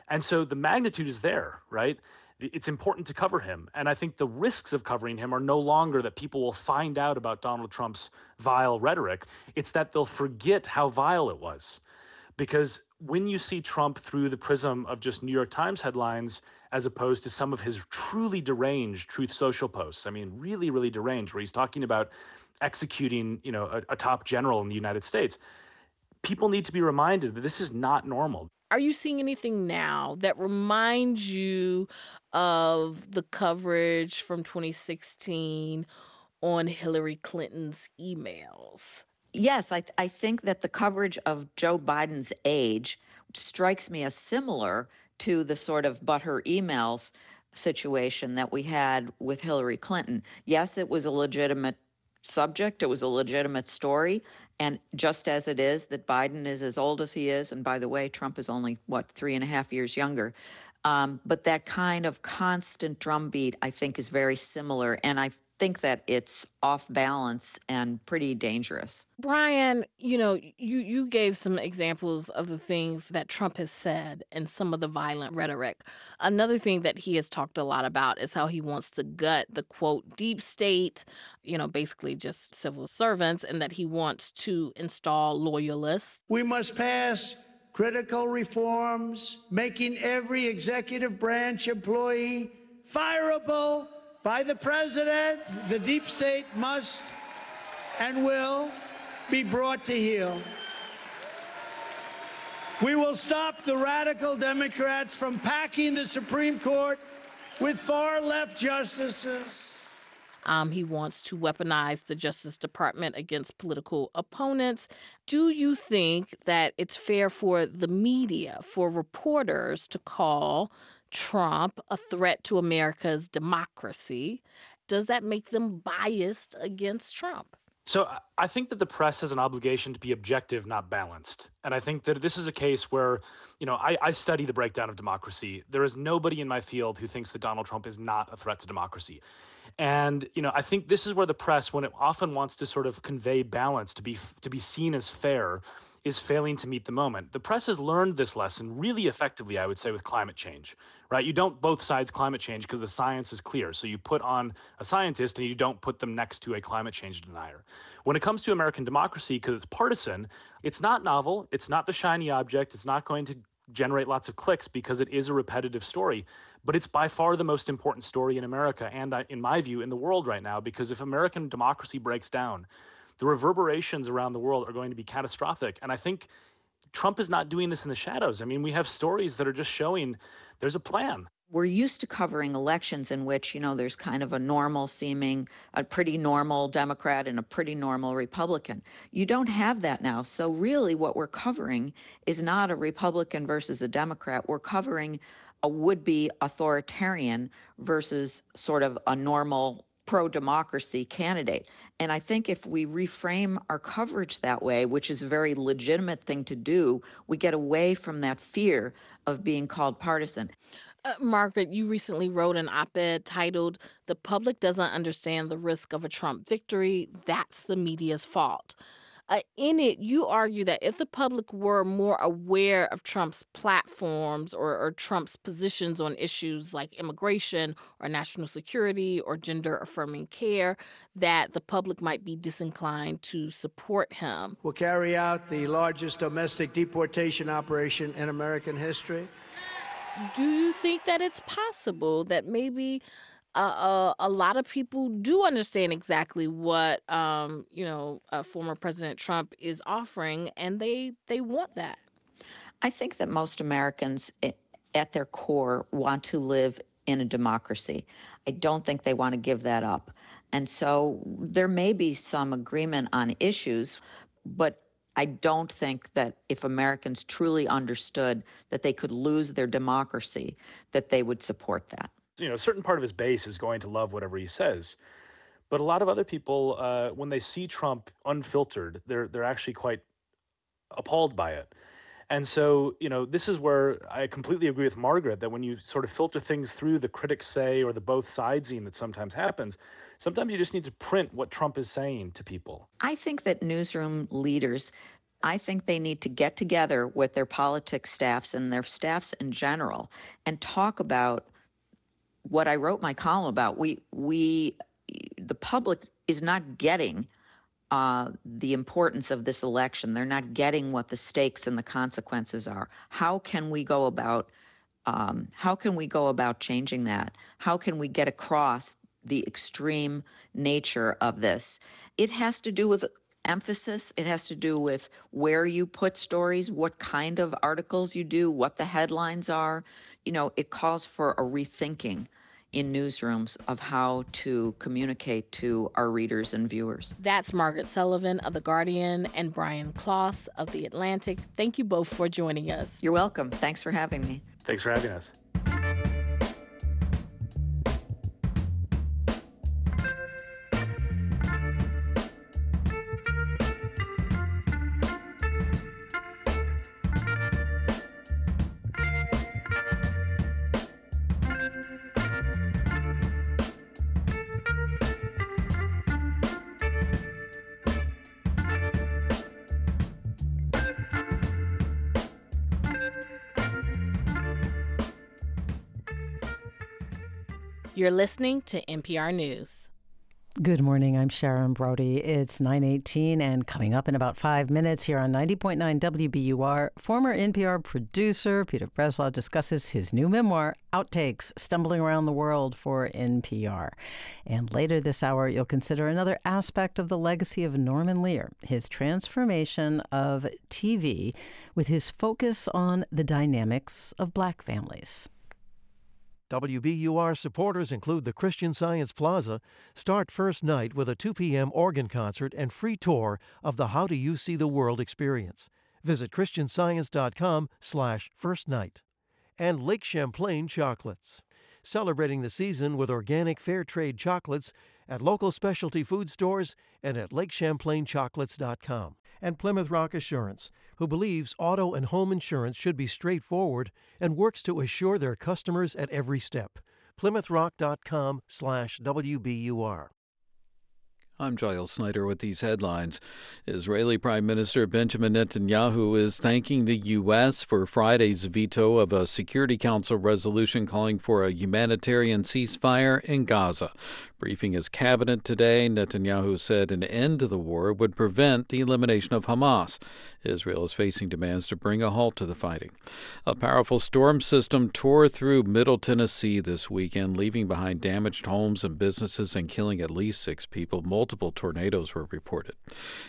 And so the magnitude is there, right? It's important to cover him. And I think the risks of covering him are no longer that people will find out about Donald Trump's vile rhetoric, it's that they'll forget how vile it was. Because when you see Trump through the prism of just New York Times headlines, as opposed to some of his truly deranged Truth Social posts, I mean, really, really deranged, where he's talking about executing, you know, a, a top general in the United States, people need to be reminded that this is not normal. Are you seeing anything now that reminds you of the coverage from 2016 on Hillary Clinton's emails? Yes, I, I think that the coverage of Joe Biden's age strikes me as similar to the sort of but her emails situation that we had with Hillary Clinton. Yes, it was a legitimate subject, it was a legitimate story. And just as it is that Biden is as old as he is, and by the way, Trump is only, what, three and a half years younger. Um, but that kind of constant drumbeat, I think, is very similar. And I think that it's off balance and pretty dangerous. Brian, you know, you you gave some examples of the things that Trump has said and some of the violent rhetoric. Another thing that he has talked a lot about is how he wants to gut the quote deep state, you know, basically just civil servants and that he wants to install loyalists. We must pass critical reforms making every executive branch employee fireable by the president, the deep state must and will be brought to heel. We will stop the radical Democrats from packing the Supreme Court with far left justices. Um, he wants to weaponize the Justice Department against political opponents. Do you think that it's fair for the media, for reporters to call Trump a threat to America's democracy. Does that make them biased against Trump? So I think that the press has an obligation to be objective, not balanced. And I think that this is a case where, you know, I, I, study the breakdown of democracy. There is nobody in my field who thinks that Donald Trump is not a threat to democracy. And you know, I think this is where the press, when it often wants to sort of convey balance, to be to be seen as fair, is failing to meet the moment. The press has learned this lesson really effectively, I would say, with climate change, right? You don't both sides climate change because the science is clear. So you put on a scientist and you don't put them next to a climate change denier. When it comes to American democracy, because it's partisan, it's not novel, it's not the shiny object, it's not going to generate lots of clicks because it is a repetitive story. But it's by far the most important story in America and, uh, in my view, in the world right now. Because if American democracy breaks down, the reverberations around the world are going to be catastrophic. And I think Trump is not doing this in the shadows. I mean, we have stories that are just showing there's a plan we're used to covering elections in which, you know, there's kind of a normal seeming, a pretty normal Democrat and a pretty normal Republican. You don't have that now. So, really, what we're covering is not a Republican versus a Democrat. We're covering a would be authoritarian versus sort of a normal pro democracy candidate. And I think if we reframe our coverage that way, which is a very legitimate thing to do, we get away from that fear of being called partisan. Uh, Margaret, you recently wrote an op ed titled, The Public Doesn't Understand the Risk of a Trump Victory. That's the media's fault. Uh, in it, you argue that if the public were more aware of Trump's platforms or, or Trump's positions on issues like immigration or national security or gender affirming care, that the public might be disinclined to support him. We'll carry out the largest domestic deportation operation in American history do you think that it's possible that maybe uh, uh, a lot of people do understand exactly what um, you know uh, former President Trump is offering, and they they want that. I think that most Americans, at their core, want to live in a democracy. I don't think they want to give that up, and so there may be some agreement on issues, but I don't think that if Americans truly understood that they could lose their democracy, that they would support that. You know, a certain part of his base is going to love whatever he says. But a lot of other people, uh, when they see Trump unfiltered, they're they're actually quite appalled by it. And so, you know, this is where I completely agree with Margaret that when you sort of filter things through the critics say or the both sidesing that sometimes happens, sometimes you just need to print what Trump is saying to people. I think that newsroom leaders I think they need to get together with their politics staffs and their staffs in general and talk about what I wrote my column about. We we the public is not getting uh, the importance of this election. They're not getting what the stakes and the consequences are. How can we go about? Um, how can we go about changing that? How can we get across the extreme nature of this? It has to do with emphasis. It has to do with where you put stories, what kind of articles you do, what the headlines are. You know, it calls for a rethinking in newsrooms of how to communicate to our readers and viewers. That's Margaret Sullivan of The Guardian and Brian Klaas of The Atlantic. Thank you both for joining us. You're welcome. Thanks for having me. Thanks for having us. You're listening to NPR News. Good morning. I'm Sharon Brody. It's 9:18 and coming up in about 5 minutes here on 90.9 WBUR, former NPR producer Peter Breslow discusses his new memoir, Outtakes: Stumbling Around the World for NPR. And later this hour, you'll consider another aspect of the legacy of Norman Lear, his transformation of TV with his focus on the dynamics of black families. WBUR supporters include the Christian Science Plaza. Start first night with a 2 p.m. organ concert and free tour of the How Do You See the World experience. Visit christianscience.com slash first night. And Lake Champlain Chocolates. Celebrating the season with organic fair trade chocolates at local specialty food stores and at lakechamplainchocolates.com. And Plymouth Rock Assurance who believes auto and home insurance should be straightforward and works to assure their customers at every step. PlymouthRock.com/WBUR. I'm Giles Snyder with these headlines. Israeli Prime Minister Benjamin Netanyahu is thanking the U.S. for Friday's veto of a Security Council resolution calling for a humanitarian ceasefire in Gaza. Briefing his cabinet today, Netanyahu said an end to the war would prevent the elimination of Hamas. Israel is facing demands to bring a halt to the fighting. A powerful storm system tore through Middle Tennessee this weekend, leaving behind damaged homes and businesses and killing at least six people. Multiple tornadoes were reported.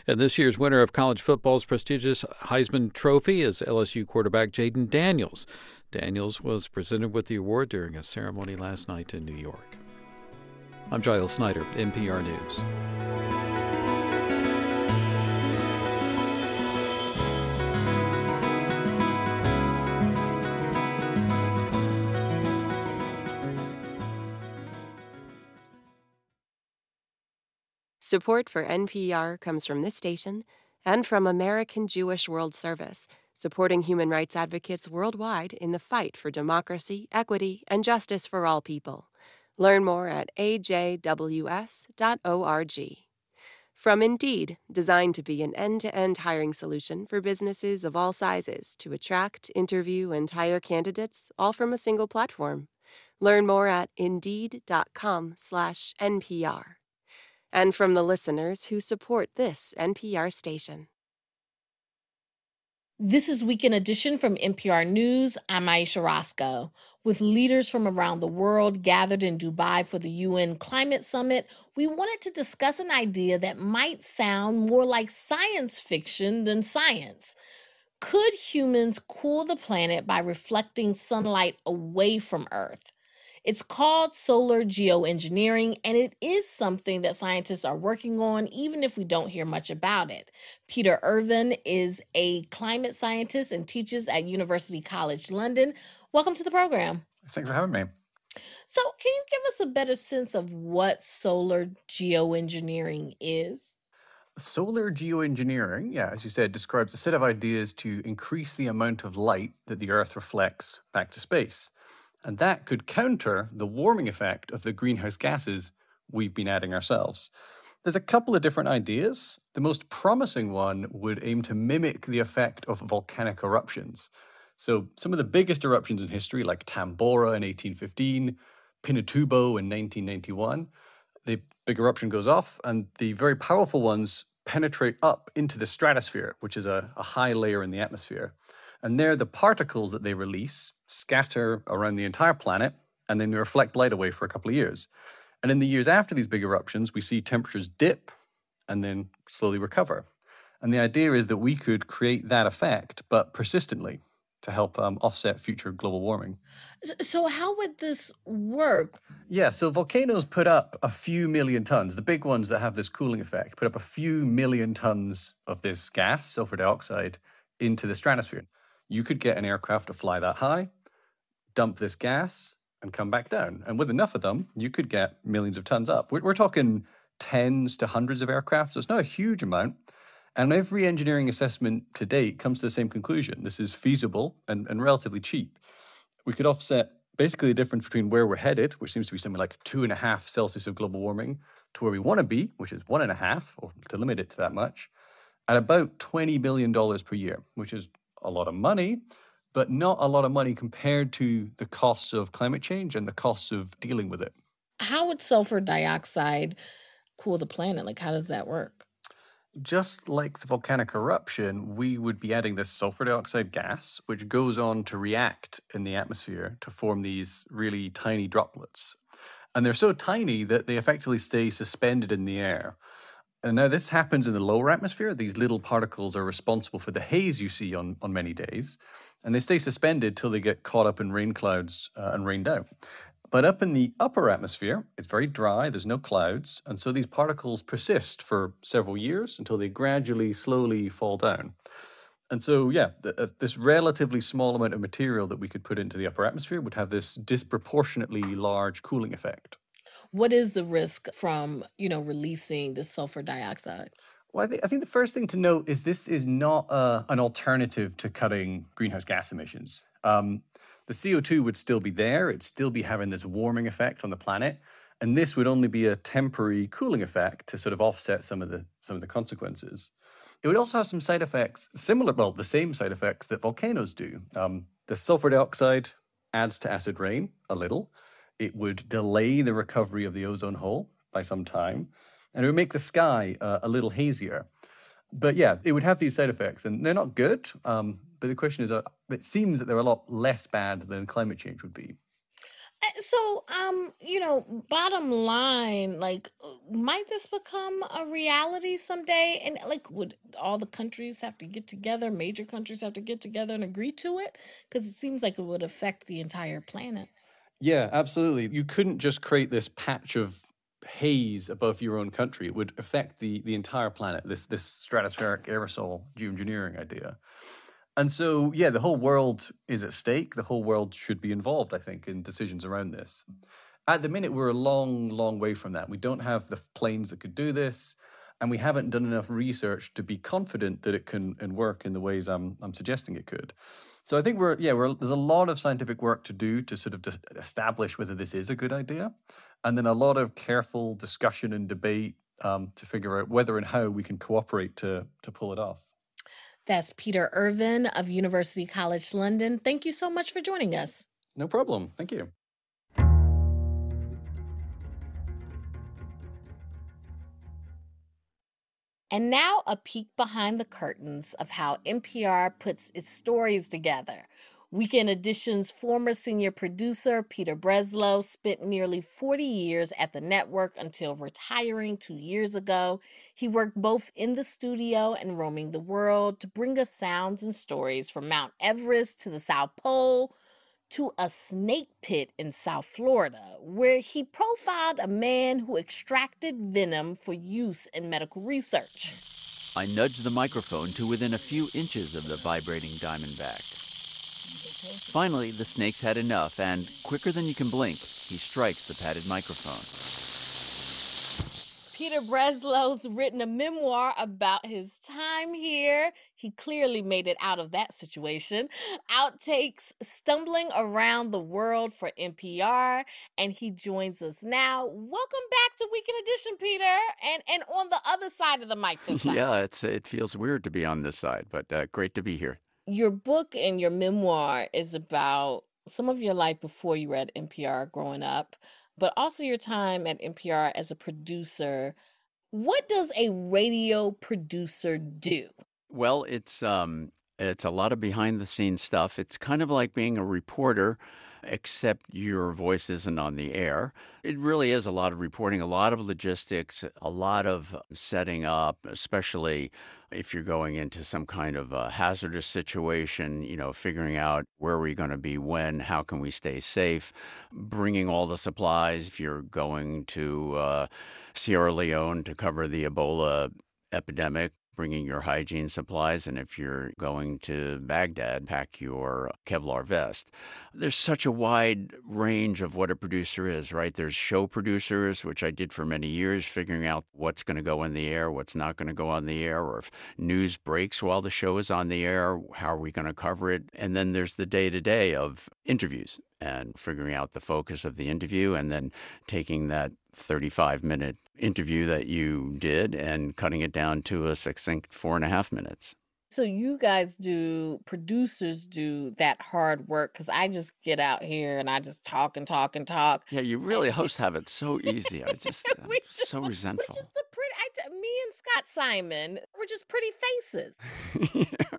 And this year's winner of college football's prestigious Heisman Trophy is LSU quarterback Jayden Daniels. Daniels was presented with the award during a ceremony last night in New York. I'm Giles Snyder, NPR News. Support for NPR comes from this station and from American Jewish World Service, supporting human rights advocates worldwide in the fight for democracy, equity, and justice for all people. Learn more at ajws.org. From Indeed, designed to be an end to end hiring solution for businesses of all sizes to attract, interview, and hire candidates all from a single platform. Learn more at indeed.com/slash NPR. And from the listeners who support this NPR station. This is Weekend Edition from NPR News. I'm Ayesha Rascoe. With leaders from around the world gathered in Dubai for the UN Climate Summit, we wanted to discuss an idea that might sound more like science fiction than science. Could humans cool the planet by reflecting sunlight away from Earth? It's called solar geoengineering, and it is something that scientists are working on, even if we don't hear much about it. Peter Irvine is a climate scientist and teaches at University College London. Welcome to the program. Thanks for having me. So, can you give us a better sense of what solar geoengineering is? Solar geoengineering, yeah, as you said, describes a set of ideas to increase the amount of light that the Earth reflects back to space. And that could counter the warming effect of the greenhouse gases we've been adding ourselves. There's a couple of different ideas. The most promising one would aim to mimic the effect of volcanic eruptions. So, some of the biggest eruptions in history, like Tambora in 1815, Pinatubo in 1991, the big eruption goes off, and the very powerful ones penetrate up into the stratosphere, which is a, a high layer in the atmosphere. And there, the particles that they release scatter around the entire planet and then reflect light away for a couple of years. And in the years after these big eruptions, we see temperatures dip and then slowly recover. And the idea is that we could create that effect, but persistently to help um, offset future global warming. So, how would this work? Yeah, so volcanoes put up a few million tons, the big ones that have this cooling effect, put up a few million tons of this gas, sulfur dioxide, into the stratosphere you could get an aircraft to fly that high, dump this gas, and come back down. And with enough of them, you could get millions of tons up. We're, we're talking tens to hundreds of aircraft, so it's not a huge amount. And every engineering assessment to date comes to the same conclusion. This is feasible and, and relatively cheap. We could offset basically the difference between where we're headed, which seems to be something like two and a half Celsius of global warming, to where we want to be, which is one and a half, or to limit it to that much, at about $20 billion per year, which is a lot of money, but not a lot of money compared to the costs of climate change and the costs of dealing with it. How would sulfur dioxide cool the planet? Like, how does that work? Just like the volcanic eruption, we would be adding this sulfur dioxide gas, which goes on to react in the atmosphere to form these really tiny droplets. And they're so tiny that they effectively stay suspended in the air. And now this happens in the lower atmosphere. These little particles are responsible for the haze you see on, on many days, and they stay suspended till they get caught up in rain clouds uh, and rained out. But up in the upper atmosphere, it's very dry, there's no clouds, and so these particles persist for several years until they gradually, slowly fall down. And so, yeah, uh, this relatively small amount of material that we could put into the upper atmosphere would have this disproportionately large cooling effect what is the risk from you know releasing the sulfur dioxide? Well, I think, I think the first thing to note is this is not uh, an alternative to cutting greenhouse gas emissions. Um, the CO2 would still be there, it'd still be having this warming effect on the planet, and this would only be a temporary cooling effect to sort of offset some of the some of the consequences. It would also have some side effects, similar, well, the same side effects that volcanoes do. Um, the sulfur dioxide adds to acid rain a little, it would delay the recovery of the ozone hole by some time, and it would make the sky uh, a little hazier. But yeah, it would have these side effects, and they're not good. Um, but the question is, uh, it seems that they're a lot less bad than climate change would be. Uh, So, um, you know, bottom line, like, might this become a reality someday? And like, would all the countries have to get together, major countries have to get together and agree to it? Because it seems like it would affect the entire planet. Yeah, absolutely. You couldn't just create this patch of haze above your own country. It would affect the the entire planet. This this stratospheric aerosol geoengineering idea. And so, yeah, the whole world is at stake. The whole world should be involved, I think, in decisions around this. At the minute, we're a long, long way from that. We don't have the planes that could do this, and we haven't done enough research to be confident that it can and work in the ways I'm I'm suggesting it could. So I think we're yeah, we're there's a lot of scientific work to do to sort of just establish whether this is a good idea, and then a lot of careful discussion and debate um, to figure out whether and how we can cooperate to to pull it off. That's Peter Irvine of University College London. Thank you so much for joining us. No problem. Thank you. And now, a peek behind the curtains of how NPR puts its stories together. Weekend Edition's former senior producer, Peter Breslow, spent nearly 40 years at the network until retiring two years ago. He worked both in the studio and roaming the world to bring us sounds and stories from Mount Everest to the South Pole to a snake pit in South Florida, where he profiled a man who extracted venom for use in medical research. I nudged the microphone to within a few inches of the vibrating diamondback. Finally, the snake's had enough, and quicker than you can blink, he strikes the padded microphone. Peter Breslow's written a memoir about his time here. He clearly made it out of that situation. Outtakes stumbling around the world for NPR, and he joins us now. Welcome back to Weekend Edition, Peter, and and on the other side of the mic this time. yeah, it's it feels weird to be on this side, but uh, great to be here. Your book and your memoir is about some of your life before you were at NPR growing up, but also your time at NPR as a producer. What does a radio producer do? Well, it's um it's a lot of behind the scenes stuff. It's kind of like being a reporter except your voice isn't on the air. It really is a lot of reporting, a lot of logistics, a lot of setting up, especially if you're going into some kind of a hazardous situation, you know, figuring out where are we going to be when, how can we stay safe, bringing all the supplies if you're going to uh, Sierra Leone to cover the Ebola epidemic, bringing your hygiene supplies, and if you're going to Baghdad, pack your Kevlar vest. There's such a wide range of what a producer is, right? There's show producers, which I did for many years, figuring out what's going to go in the air, what's not going to go on the air, or if news breaks while the show is on the air, how are we going to cover it? And then there's the day to day of interviews and figuring out the focus of the interview and then taking that 35 minute interview that you did and cutting it down to a succinct four and a half minutes. So you guys do producers do that hard work because I just get out here and I just talk and talk and talk. Yeah, you really hosts have it so easy. I just I'm We so resentful. We're just the pretty. I, me and Scott Simon, we're just pretty faces. yeah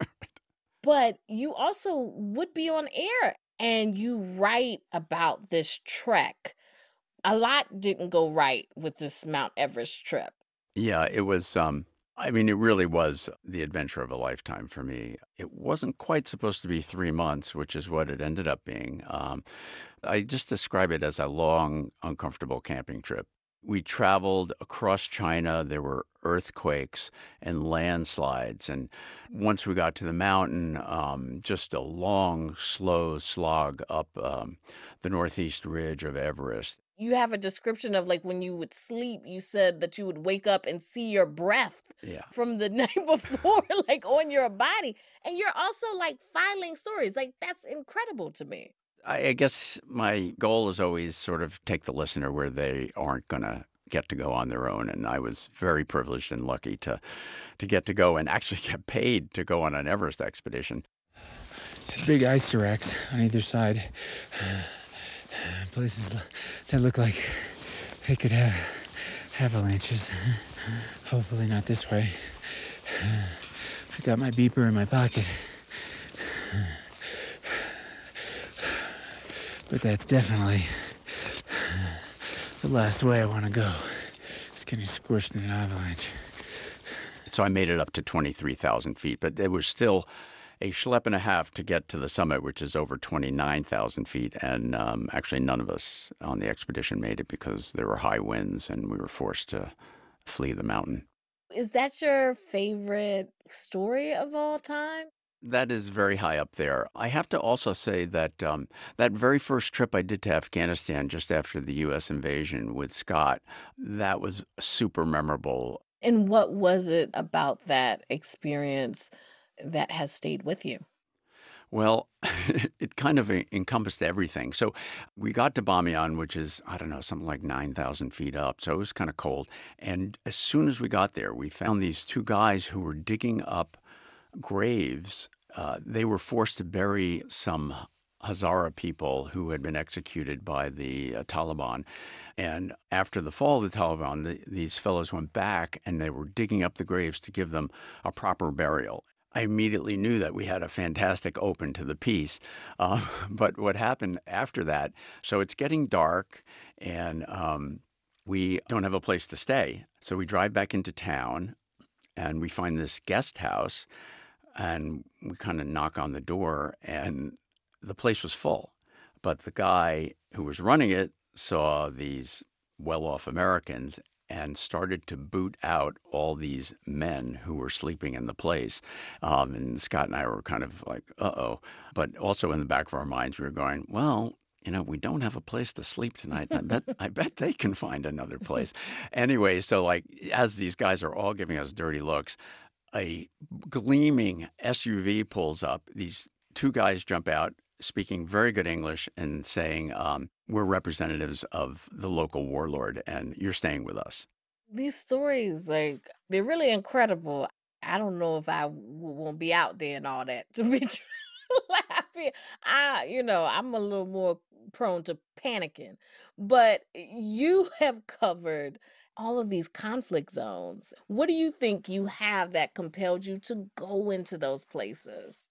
But you also would be on air and you write about this trek. A lot didn't go right with this Mount Everest trip. Yeah, it was um I mean it really was the adventure of a lifetime for me. It wasn't quite supposed to be 3 months, which is what it ended up being. Um I just describe it as a long uncomfortable camping trip. We traveled across China. There were earthquakes and landslides. And once we got to the mountain, um, just a long, slow slog up um, the northeast ridge of Everest. You have a description of like when you would sleep, you said that you would wake up and see your breath Yeah. from the night before, like on your body. And you're also like filing stories. Like that's incredible to me. I, guess my goal is always sort of take the listener where they aren't going to get to go on their own and I was very privileged and lucky to to get to go and actually get paid to go on an Everest expedition. Big ice racks on either side. Places that look like they could have avalanches. Hopefully, not this way. I got my beeper in my pocket. But that's definitely the last way I want to go. It's getting squished in an avalanche. So I made it up to 23,000 feet, but it was still a schlep and a half to get to the summit, which is over 29,000 feet. And um, actually, none of us on the expedition made it because there were high winds and we were forced to flee the mountain. Is that your favorite story of all time? That is very high up there. I have to also say that um, that very first trip I did to Afghanistan just after the U.S. invasion with Scott, that was super memorable. And what was it about that experience that has stayed with you? Well, it kind of encompassed everything. So we got to Bamiyan, which is, I don't know, something like 9,000 feet up. So it was kind of cold. And as soon as we got there, we found these two guys who were digging up graves. Uh, they were forced to bury some Hazara people who had been executed by the uh, Taliban. And after the fall of the Taliban, the, these fellows went back and they were digging up the graves to give them a proper burial. I immediately knew that we had a fantastic open to the piece. Uh, but what happened after that? So it's getting dark, and um, we don't have a place to stay. So we drive back into town, and we find this guest house, and we kind of knock on the door, and the place was full. But the guy who was running it saw these well off Americans and started to boot out all these men who were sleeping in the place. Um, and Scott and I were kind of like, uh oh. But also in the back of our minds, we were going, well, you know, we don't have a place to sleep tonight. I bet, I bet they can find another place. anyway, so like as these guys are all giving us dirty looks, a gleaming SUV pulls up. These two guys jump out, speaking very good English and saying, um, We're representatives of the local warlord and you're staying with us. These stories, like, they're really incredible. I don't know if I w- won't be out there and all that to be true. I, you know, I'm a little more prone to panicking, but you have covered all of these conflict zones. What do you think you have that compelled you to go into those places?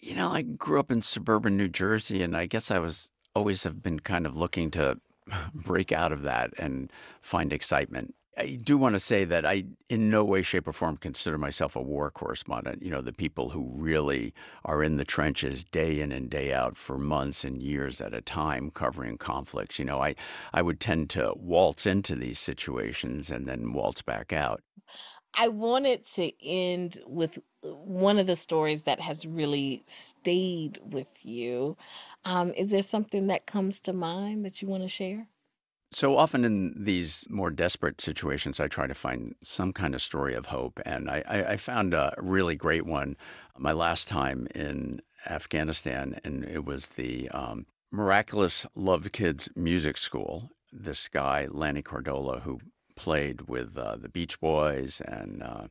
You know, I grew up in suburban New Jersey, and I guess I was always have been kind of looking to break out of that and find excitement. I do want to say that I, in no way, shape, or form, consider myself a war correspondent. You know, the people who really are in the trenches day in and day out for months and years at a time covering conflicts. You know, I, I would tend to waltz into these situations and then waltz back out. I wanted to end with one of the stories that has really stayed with you. Um, is there something that comes to mind that you want to share? So often in these more desperate situations, I try to find some kind of story of hope. And I, I found a really great one my last time in Afghanistan, and it was the um, Miraculous Love Kids Music School. This guy, Lanny Cordola, who played with uh, the Beach Boys and uh,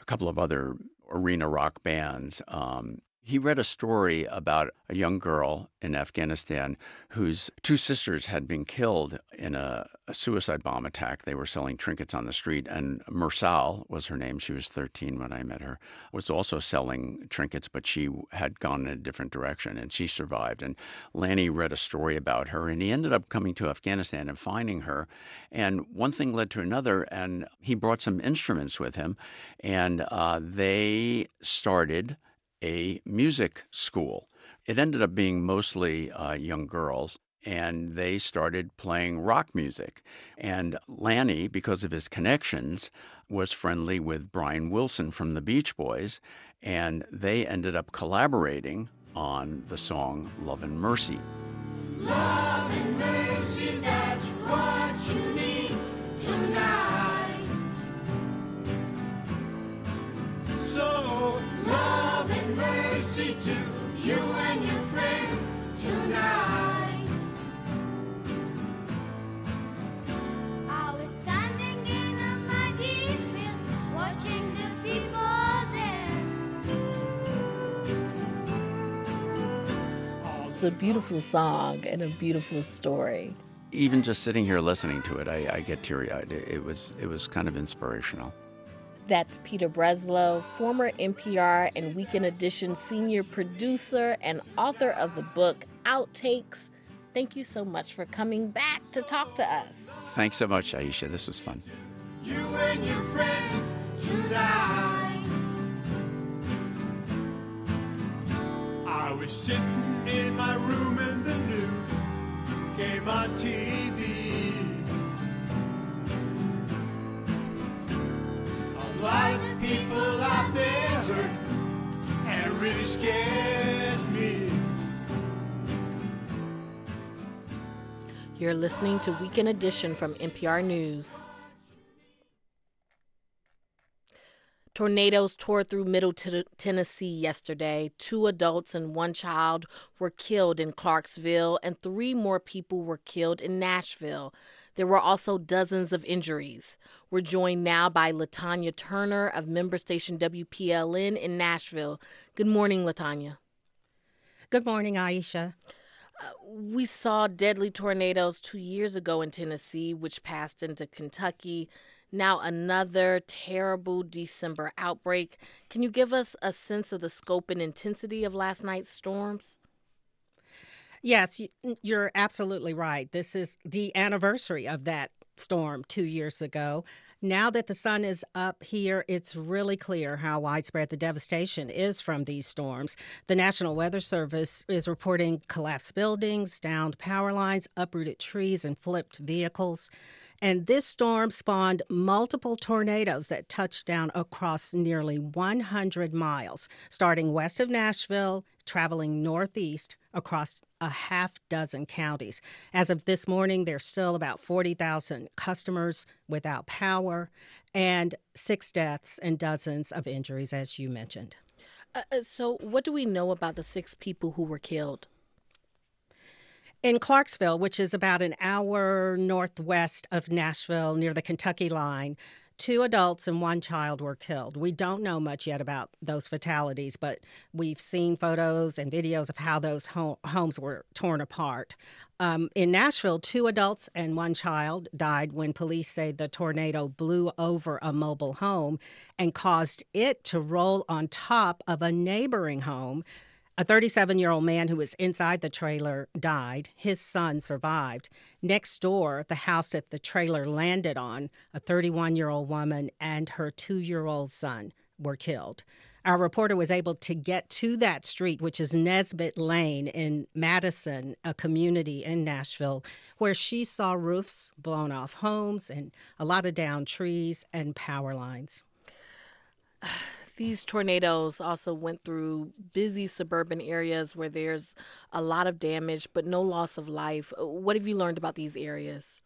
a couple of other arena rock bands. Um, he read a story about a young girl in Afghanistan whose two sisters had been killed in a, a, suicide bomb attack. They were selling trinkets on the street, and Mursal was her name. She was 13 when I met her. Was also selling trinkets, but she had gone in a different direction, and she survived. And Lanny read a story about her, and he ended up coming to Afghanistan and finding her. And one thing led to another, and he brought some instruments with him, and uh, they started a music school. It ended up being mostly uh, young girls, and they started playing rock music. And Lanny, because of his connections, was friendly with Brian Wilson from the Beach Boys, and they ended up collaborating on the song Love and Mercy. Love and mercy, mercy to you and your friends tonight. I was standing in a muddy field watching the people there. It's a beautiful song and a beautiful story. even just sitting here listening to it, I, I get teary eyed. It, it, was, it was kind of inspirational. That's Peter Breslow, former NPR and Weekend Edition senior producer and author of the book Outtakes. Thank you so much for coming back to talk to us. Thanks so much, Ayesha. This was fun. You and your friends tonight. I was sitting in my room and the news came on TV. And really scares me. You're listening to Weekend Edition from NPR News. Tornadoes tore through Middle t- Tennessee yesterday. Two adults and one child were killed in Clarksville, and three more people were killed in Nashville. There were also dozens of injuries. We're joined now by LaTonya Turner of member station WPLN in Nashville. Good morning, LaTonya. Good morning, Ayesha. Uh, we saw deadly tornadoes two years ago in Tennessee, which passed into Kentucky. Now, another terrible December outbreak. Can you give us a sense of the scope and intensity of last night's storms? Yes, you're absolutely right. This is the anniversary of that storm two years ago. Now that the sun is up here, it's really clear how widespread the devastation is from these storms. The National Weather Service is reporting collapsed buildings, downed power lines, uprooted trees, and flipped vehicles. And this storm spawned multiple tornadoes that touched down across nearly 100 miles, starting west of Nashville, traveling northeast across a half dozen counties. As of this morning, there's still about 40,000 customers without power and six deaths and dozens of injuries, as you mentioned. Uh, uh so, what do we know about the six people who were killed? in Clarksville, which is about an hour northwest of Nashville near the Kentucky line, two adults and one child were killed. We don't know much yet about those fatalities, but we've seen photos and videos of how those homes were torn apart. Um, in Nashville, two adults and one child died when police say the tornado blew over a mobile home and caused it to roll on top of a neighboring home a 37 year old man who was inside the trailer died. His son survived. Next door, the house that the trailer landed on, a 31 year old woman and her two year old son were killed. Our reporter was able to get to that street, which is Nesbitt Lane in Madison, a community in Nashville, where she saw roofs blown off homes and a lot of downed trees and power lines. These tornadoes also went through busy suburban areas where there's a lot of damage but no loss of life. Uh, what have you learned about these areas?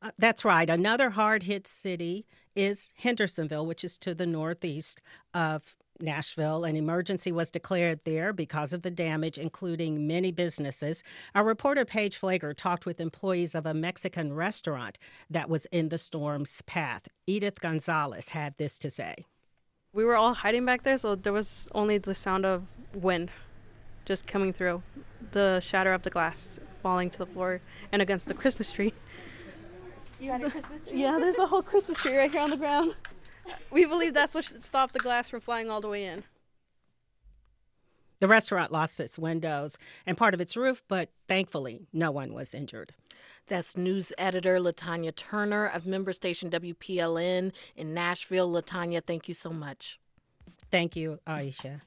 Uh, that's right. Another hard hit city is Hendersonville, which is to the northeast of Nashville. An emergency was declared there because of the damage, including many businesses. Our reporter Paige Pfleger talked with employees of a Mexican restaurant that was in the storm's path. Edith Gonzalez had this to say. We were all hiding back there, so there was only the sound of wind just coming through, the shatter of the glass falling to the floor and against the Christmas tree. You had a Christmas tree? Yeah, there's a whole Christmas tree right here on the ground. We believe that's what stopped the glass from flying all the way in. The restaurant lost its windows and part of its roof, but thankfully, no one was injured. That's news editor LaTonya Turner of member station WPLN in Nashville. LaTonya, thank you so much. Thank you, Ayesha.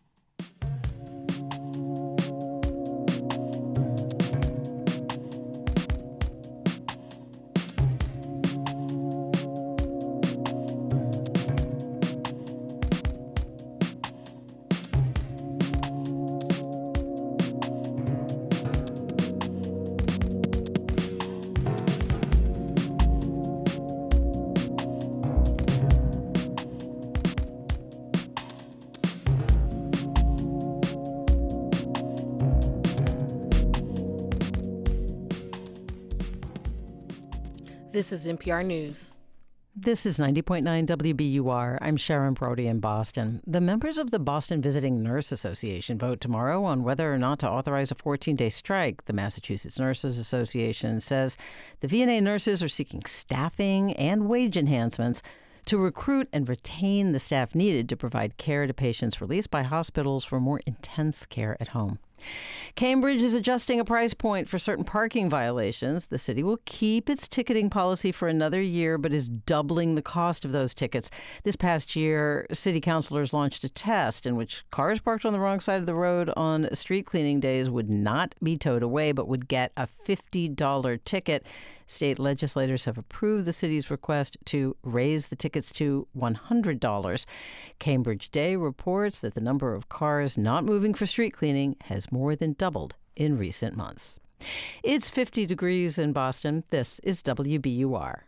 This is NPR News. This is 90.9 WBUR. I'm Sharon Brody in Boston. The members of the Boston Visiting Nurse Association vote tomorrow on whether or not to authorize a 14 day strike. The Massachusetts Nurses Association says the VNA nurses are seeking staffing and wage enhancements to recruit and retain the staff needed to provide care to patients released by hospitals for more intense care at home. Cambridge is adjusting a price point for certain parking violations. The city will keep its ticketing policy for another year, but is doubling the cost of those tickets. This past year, city councilors launched a test in which cars parked on the wrong side of the road on street cleaning days would not be towed away, but would get a $50 ticket. State legislators have approved the city's request to raise the tickets to $100. Cambridge Day reports that the number of cars not moving for street cleaning has more than doubled in recent months. It's 50 degrees in Boston. This is WBUR.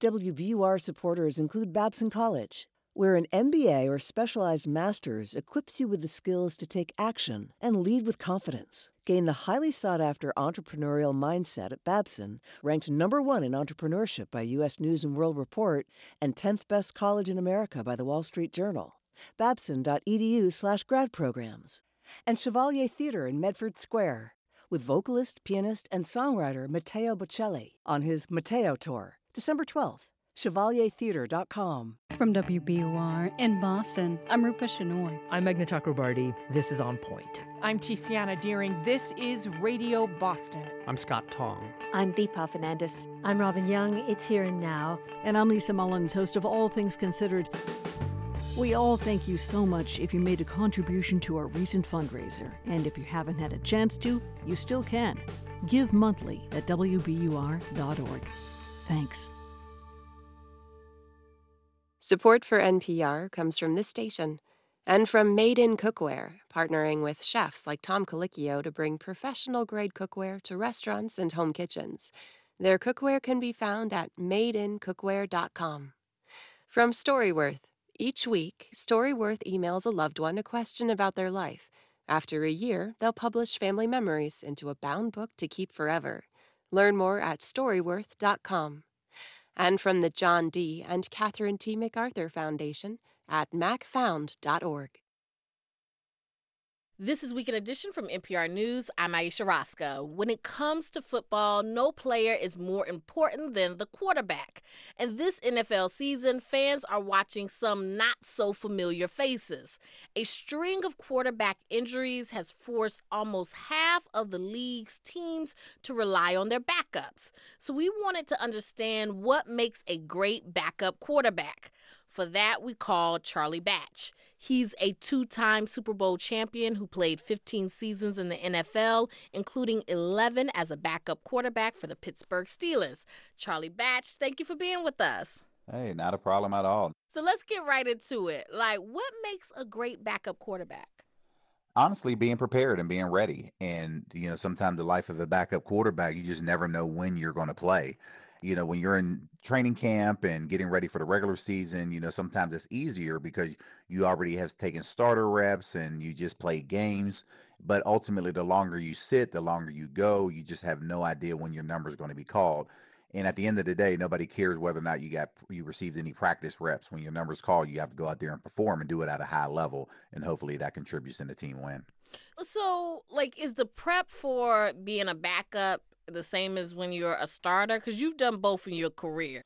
WBUR supporters include Babson College, where an MBA or specialized master's equips you with the skills to take action and lead with confidence. Gain the highly sought after entrepreneurial mindset at Babson, ranked number one in entrepreneurship by U.S. News and World Report and 10th best college in America by the Wall Street Journal. Babson.edu slash grad programs. And Chevalier Theater in Medford Square, with vocalist, pianist, and songwriter Matteo Bocelli on his Matteo Tour, December 12th. ChevalierTheater.com. From WBUR in Boston, I'm Rupa Shenoy. I'm Meghna Chakrabarti. This is On Point. I'm Tiziana Dearing. This is Radio Boston. I'm Scott Tong. I'm Deepa Fernandes. I'm Robin Young. It's here and now. And I'm Lisa Mullins, host of All Things Considered. We all thank you so much if you made a contribution to our recent fundraiser. And if you haven't had a chance to, you still can. Give monthly at WBUR.org. Thanks. Support for NPR comes from this station and from Made in Cookware, partnering with chefs like Tom Colicchio to bring professional grade cookware to restaurants and home kitchens. Their cookware can be found at madeincookware.com. From Storyworth, each week, Storyworth emails a loved one a question about their life. After a year, they'll publish family memories into a bound book to keep forever. Learn more at storyworth.com and from the John D. and Catherine T. MacArthur Foundation at macfound.org. This is Weekend Edition from NPR News. I'm Ayesha Rascoe. When it comes to football, no player is more important than the quarterback. And this NFL season, fans are watching some not so familiar faces. A string of quarterback injuries has forced almost half of the league's teams to rely on their backups. So we wanted to understand what makes a great backup quarterback. For that, we called Charlie Batch. He's a two time Super Bowl champion who played 15 seasons in the NFL, including 11 as a backup quarterback for the Pittsburgh Steelers. Charlie Batch, thank you for being with us. Hey, not a problem at all. So let's get right into it. Like, what makes a great backup quarterback? Honestly, being prepared and being ready. And, you know, sometimes the life of a backup quarterback, you just never know when you're going to play you know, when you're in training camp and getting ready for the regular season, you know, sometimes it's easier because you already have taken starter reps and you just play games. But ultimately, the longer you sit, the longer you go, you just have no idea when your number is going to be called. And at the end of the day, nobody cares whether or not you got you received any practice reps. When your number's called, you have to go out there and perform and do it at a high level, and hopefully that contributes in the team win. So, like, is the prep for being a backup the same as when you're a starter? Because you've done both in your career.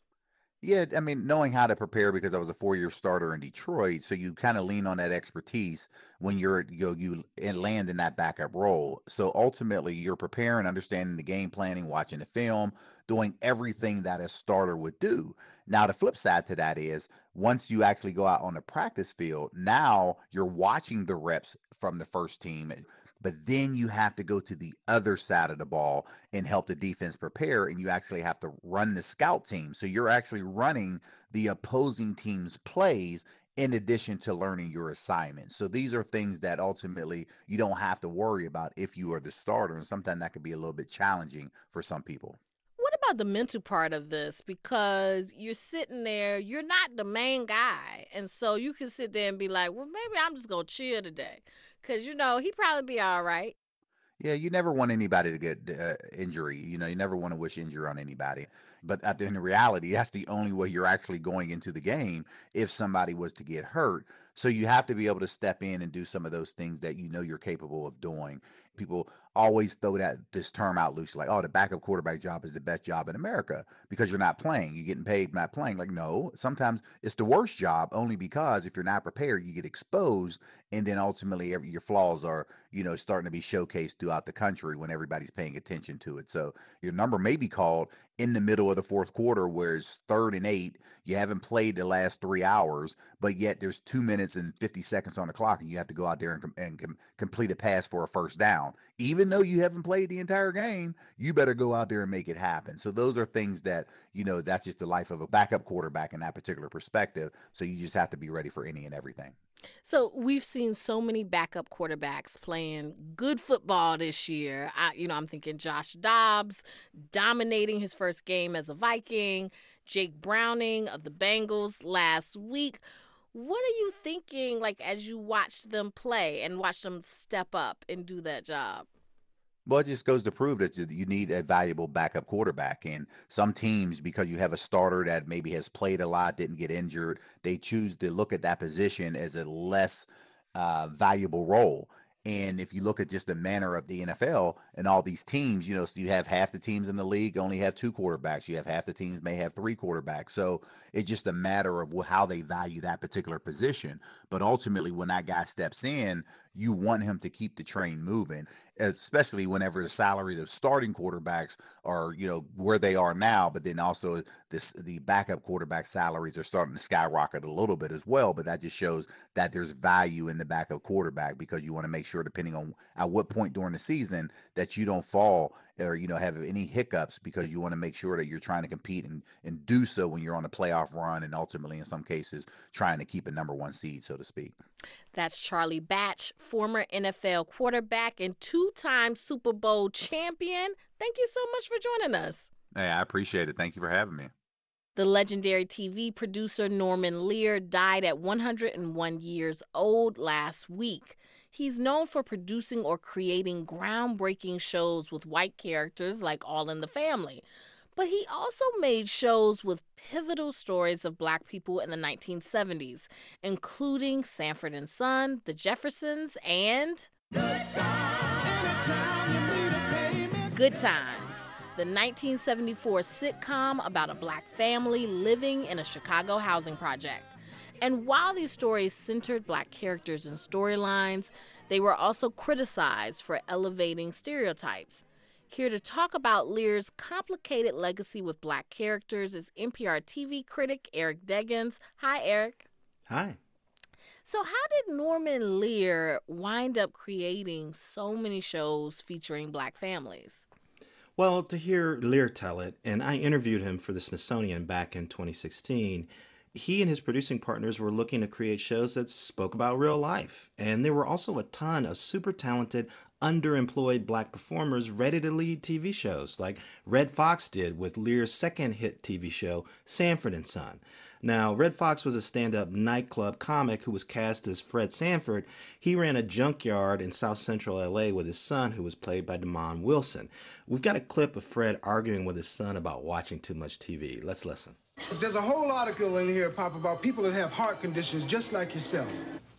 Yeah, I mean, knowing how to prepare because I was a four-year starter in Detroit, so you kind of lean on that expertise when you're you know, you land in that backup role. So ultimately, you're preparing, understanding the game planning, watching the film, doing everything that a starter would do. Now, the flip side to that is once you actually go out on the practice field, now you're watching the reps from the first team but then you have to go to the other side of the ball and help the defense prepare and you actually have to run the scout team so you're actually running the opposing team's plays in addition to learning your assignment so these are things that ultimately you don't have to worry about if you are the starter and sometimes that could be a little bit challenging for some people what about the mental part of this? Because you're sitting there, you're not the main guy. And so you can sit there and be like, well, maybe I'm just going to chill today because you know he probably be all right. Yeah, you never want anybody to get uh, injury. You know, you never want to wish injury on anybody. But at the, in reality, that's the only way you're actually going into the game if somebody was to get hurt. So you have to be able to step in and do some of those things that you know you're capable of doing. People always throw that this term out loosely, like, "Oh, the backup quarterback job is the best job in America because you're not playing. You're getting paid not playing." Like, no, sometimes it's the worst job only because if you're not prepared, you get exposed, and then ultimately every, your flaws are, you know, starting to be showcased throughout the country when everybody's paying attention to it. So your number may be called in the middle of the fourth quarter, where it's third and eight. You haven't played the last three hours, but yet there's two minutes and 50 seconds on the clock, and you have to go out there and, and com- complete a pass for a first down. Even though you haven't played the entire game, you better go out there and make it happen. So those are things that, you know, that's just the life of a backup quarterback in that particular perspective. So you just have to be ready for any and everything. So we've seen so many backup quarterbacks playing good football this year. I, you know, I'm thinking Josh Dobbs dominating his first game as a Viking, Jake Browning of the Bengals last week. What are you thinking, like as you watch them play and watch them step up and do that job? Well, it just goes to prove that you need a valuable backup quarterback. And some teams, because you have a starter that maybe has played a lot, didn't get injured, they choose to look at that position as a less uh, valuable role. And if you look at just the manner of the NFL and all these teams, you know, so you have half the teams in the league only have two quarterbacks. You have half the teams may have three quarterbacks. So it's just a matter of how they value that particular position. But ultimately, when that guy steps in, you want him to keep the train moving especially whenever the salaries of starting quarterbacks are you know where they are now but then also this the backup quarterback salaries are starting to skyrocket a little bit as well but that just shows that there's value in the backup quarterback because you want to make sure depending on at what point during the season that you don't fall or you know have any hiccups because you want to make sure that you're trying to compete and and do so when you're on a playoff run and ultimately in some cases trying to keep a number one seed so to speak that's Charlie Batch, former NFL quarterback and two time Super Bowl champion. Thank you so much for joining us. Hey, I appreciate it. Thank you for having me. The legendary TV producer Norman Lear died at 101 years old last week. He's known for producing or creating groundbreaking shows with white characters like All in the Family. But he also made shows with pivotal stories of black people in the 1970s, including Sanford and Son, The Jeffersons, and Good Times, Good Times the 1974 sitcom about a black family living in a Chicago housing project. And while these stories centered black characters and storylines, they were also criticized for elevating stereotypes. Here to talk about Lear's complicated legacy with black characters is NPR TV critic Eric Deggans. Hi, Eric. Hi. So, how did Norman Lear wind up creating so many shows featuring black families? Well, to hear Lear tell it, and I interviewed him for the Smithsonian back in 2016, he and his producing partners were looking to create shows that spoke about real life. And there were also a ton of super talented, underemployed black performers ready to lead TV shows, like Redd Foxx did with Lear's second hit TV show, Sanford and Son. Now, Redd Foxx was a stand up nightclub comic who was cast as Fred Sanford. He ran a junkyard in South Central LA with his son, who was played by Demond Wilson. We've got a clip of Fred arguing with his son about watching too much TV. Let's listen. There's a whole article in here, Pop, about people that have heart conditions just like yourself.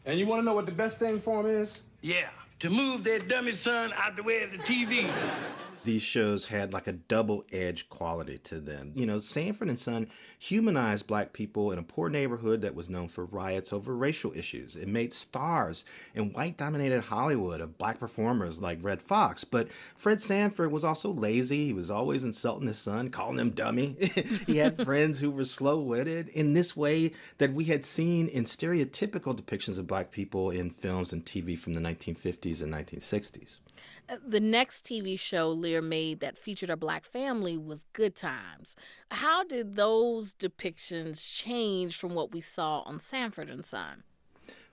And you want to know what the best thing for them is? Yeah to move their dummy son out the way of the TV. These shows had like a double edged quality to them. You know, Sanford and Son humanized black people in a poor neighborhood that was known for riots over racial issues. It made stars in white dominated Hollywood of black performers like Redd Foxx. But Fred Sanford was also lazy. He was always insulting his son, calling him dummy. he had friends who were slow witted in this way that we had seen in stereotypical depictions of black people in films and TV from the 1950s and 1960s. Uh, the next TV show Lear made that featured a black family was Good Times. How did those depictions change from what we saw on Sanford and Son?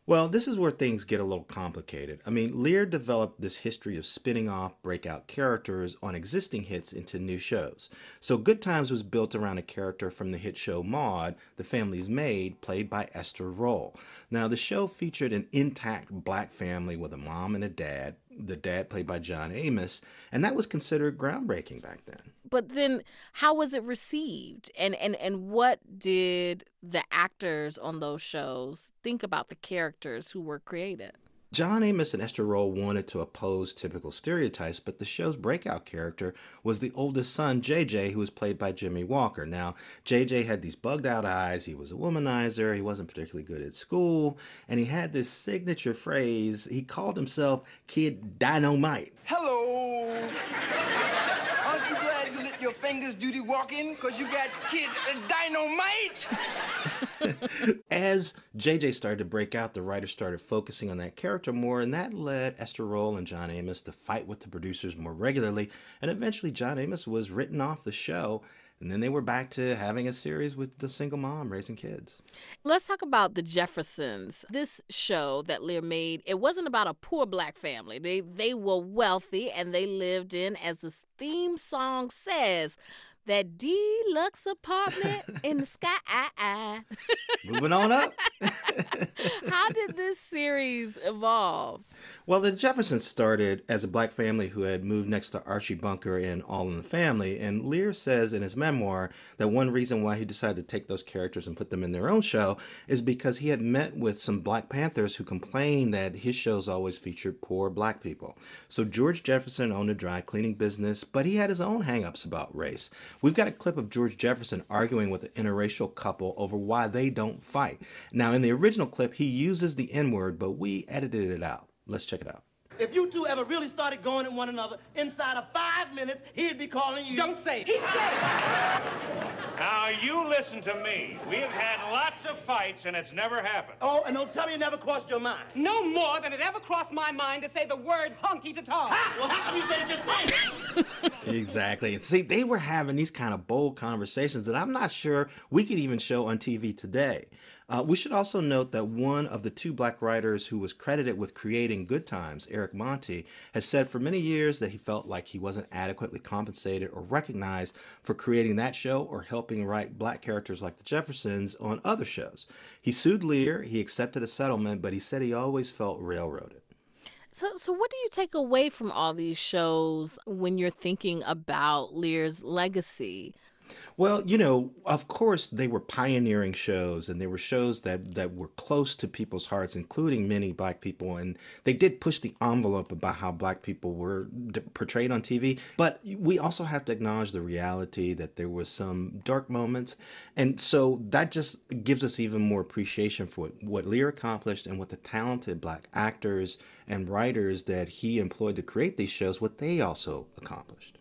Well, this is where things get a little complicated. I mean, Lear developed this history of spinning off breakout characters on existing hits into new shows. So Good Times was built around a character from the hit show Maude, the family's maid, played by Esther Rolle. Now, the show featured an intact black family with a mom and a dad, the dad played by John Amos, and that was considered groundbreaking back then. But then how was it received? And and and what did the actors on those shows think about the characters who were created? John Amos and Esther Rolle wanted to oppose typical stereotypes, but the show's breakout character was the oldest son, JJ, who was played by Jimmie Walker. Now, JJ had these bugged out eyes, he was a womanizer, he wasn't particularly good at school, and he had this signature phrase. He called himself Kid Dynamite. Hello. Aren't you glad you let your fingers do the walking? Because you got Kid Dynamite. As JJ started to break out, the writers started focusing on that character more, and that led Esther Rolle and John Amos to fight with the producers more regularly. And eventually, John Amos was written off the show, and then they were back to having a series with the single mom raising kids. Let's talk about the Jeffersons. This show that Lear made, it wasn't about a poor black family. They they were wealthy and they lived in, as the theme song says, that deluxe apartment in the sky. Moving on up. How did this series evolve? Well, the Jeffersons started as a black family who had moved next to Archie Bunker in All in the Family. And Lear says in his memoir that one reason why he decided to take those characters and put them in their own show is because he had met with some Black Panthers who complained that his shows always featured poor black people. So George Jefferson owned a dry cleaning business, but he had his own hangups about race. We've got a clip of George Jefferson arguing with an interracial couple over why they don't fight. Now, in the original clip, he uses the N word, but we edited it out. Let's check it out. If you two ever really started going at one another, inside of five minutes, he'd be calling you. Don't say it. He said Now, you listen to me. We've had lots of fights, and it's never happened. Oh, and don't tell me it never crossed your mind. No more than it ever crossed my mind to say the word hunky to Tom. Ha! Well, how come you said it just then? Exactly. See, they were having these kind of bold conversations that I'm not sure we could even show on TV today. Uh, we should also note that one of the two black writers who was credited with creating Good Times, Eric Monte, has said for many years that he felt like he wasn't adequately compensated or recognized for creating that show or helping write black characters like the Jeffersons on other shows. He sued Lear, he accepted a settlement, but he said he always felt railroaded. So, so what do you take away from all these shows when you're thinking about Lear's legacy? Well, you know, of course, they were pioneering shows, and they were shows that that were close to people's hearts, including many black people, and they did push the envelope about how black people were d- portrayed on TV. But we also have to acknowledge the reality that there was some dark moments, and so that just gives us even more appreciation for what, what Lear accomplished and what the talented black actors and writers that he employed to create these shows, what they also accomplished.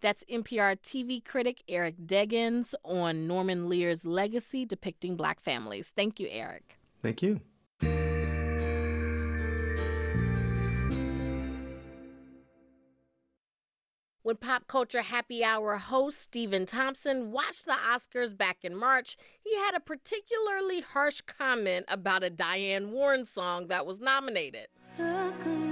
That's NPR TV critic Eric Deggans on Norman Lear's legacy depicting black families. Thank you, Eric. Thank you. When pop culture happy hour host Stephen Thompson watched the Oscars back in March, he had a particularly harsh comment about a Diane Warren song that was nominated. Recognize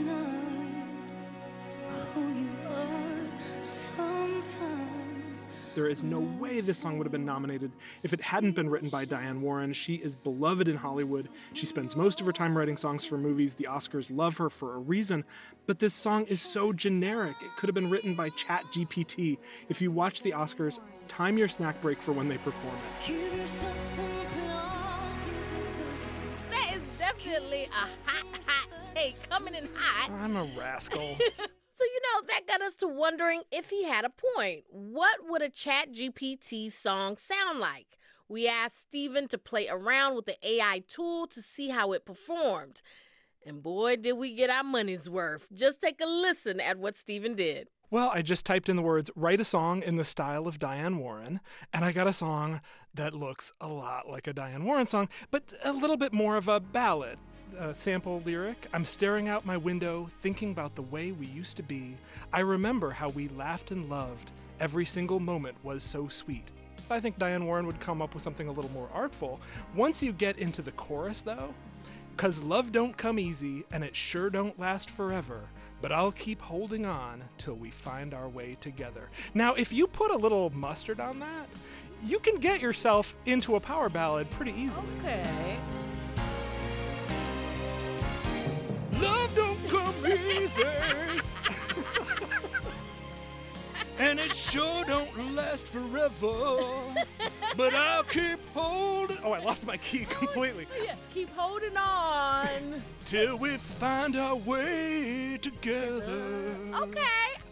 There is no way this song would have been nominated if it hadn't been written by Diane Warren. She is beloved in Hollywood. She spends most of her time writing songs for movies. The Oscars love her for a reason. But this song is so generic. It could have been written by ChatGPT. If you watch the Oscars, time your snack break for when they perform it. Give yourself some applause you deserve. That is definitely a hot, hot take coming in hot. I'm a rascal. So, you know, that got us to wondering if he had a point. What would a Chat GPT song sound like? We asked Stephen to play around with the AI tool to see how it performed. And boy, did we get our money's worth. Just take a listen at what Stephen did. Well, I just typed in the words, write a song in the style of Diane Warren, and I got a song that looks a lot like a Diane Warren song, but a little bit more of a ballad. A sample lyric I'm staring out my window, thinking about the way we used to be. I remember how we laughed and loved. Every single moment was so sweet. I think Diane Warren would come up with something a little more artful. Once you get into the chorus, though, Cause love don't come easy, and it sure don't last forever. But I'll keep holding on till we find our way together. Now, if you put a little mustard on that, you can get yourself into a power ballad pretty easily. Okay. Love don't come easy. And it sure don't last forever, but I'll keep holding. Oh, I lost my key completely. Yeah, keep holding on. Till we find our way together. Okay.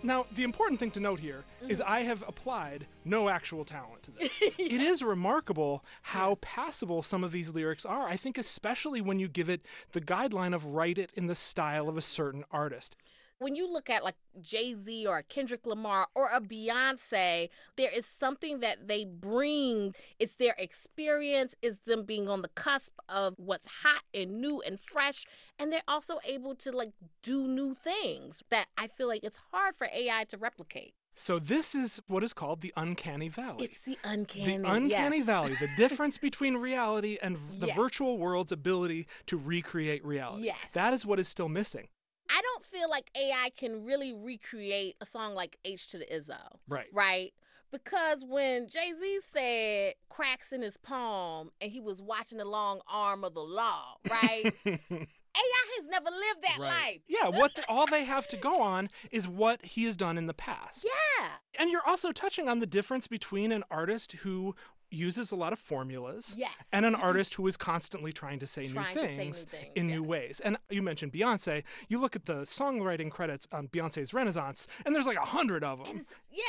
Now, the important thing to note here is Mm-hmm. I have applied no actual talent to this. It is remarkable how passable some of these lyrics are. I think, especially when you give it the guideline of write it in the style of a certain artist. When you look at like Jay Z or a Kendrick Lamar or a Beyonce, there is something that they bring. It's their experience, it's them being on the cusp of what's hot and new and fresh. And they're also able to like do new things that I feel like it's hard for AI to replicate. So, this is what is called the uncanny valley. It's the uncanny. the uncanny yes. valley, the difference between reality and the Yes. virtual world's ability to recreate reality. Yes. That is what is still missing. I don't feel like AI can really recreate a song like H to the Izzo. Right. Right? Because when Jay Z said cracks in his palm and he was watching the long arm of the law, right? AI has never lived that life. Yeah, what the, all they have to go on is what he has done in the past. Yeah. And you're also touching on the difference between an artist who uses a lot of formulas Yes. and an artist who is constantly trying to say, Trying new, to say things new things, in new ways. And you mentioned Beyonce. You look at the songwriting credits on Beyonce's Renaissance, and there's like a hundred of them. Yeah.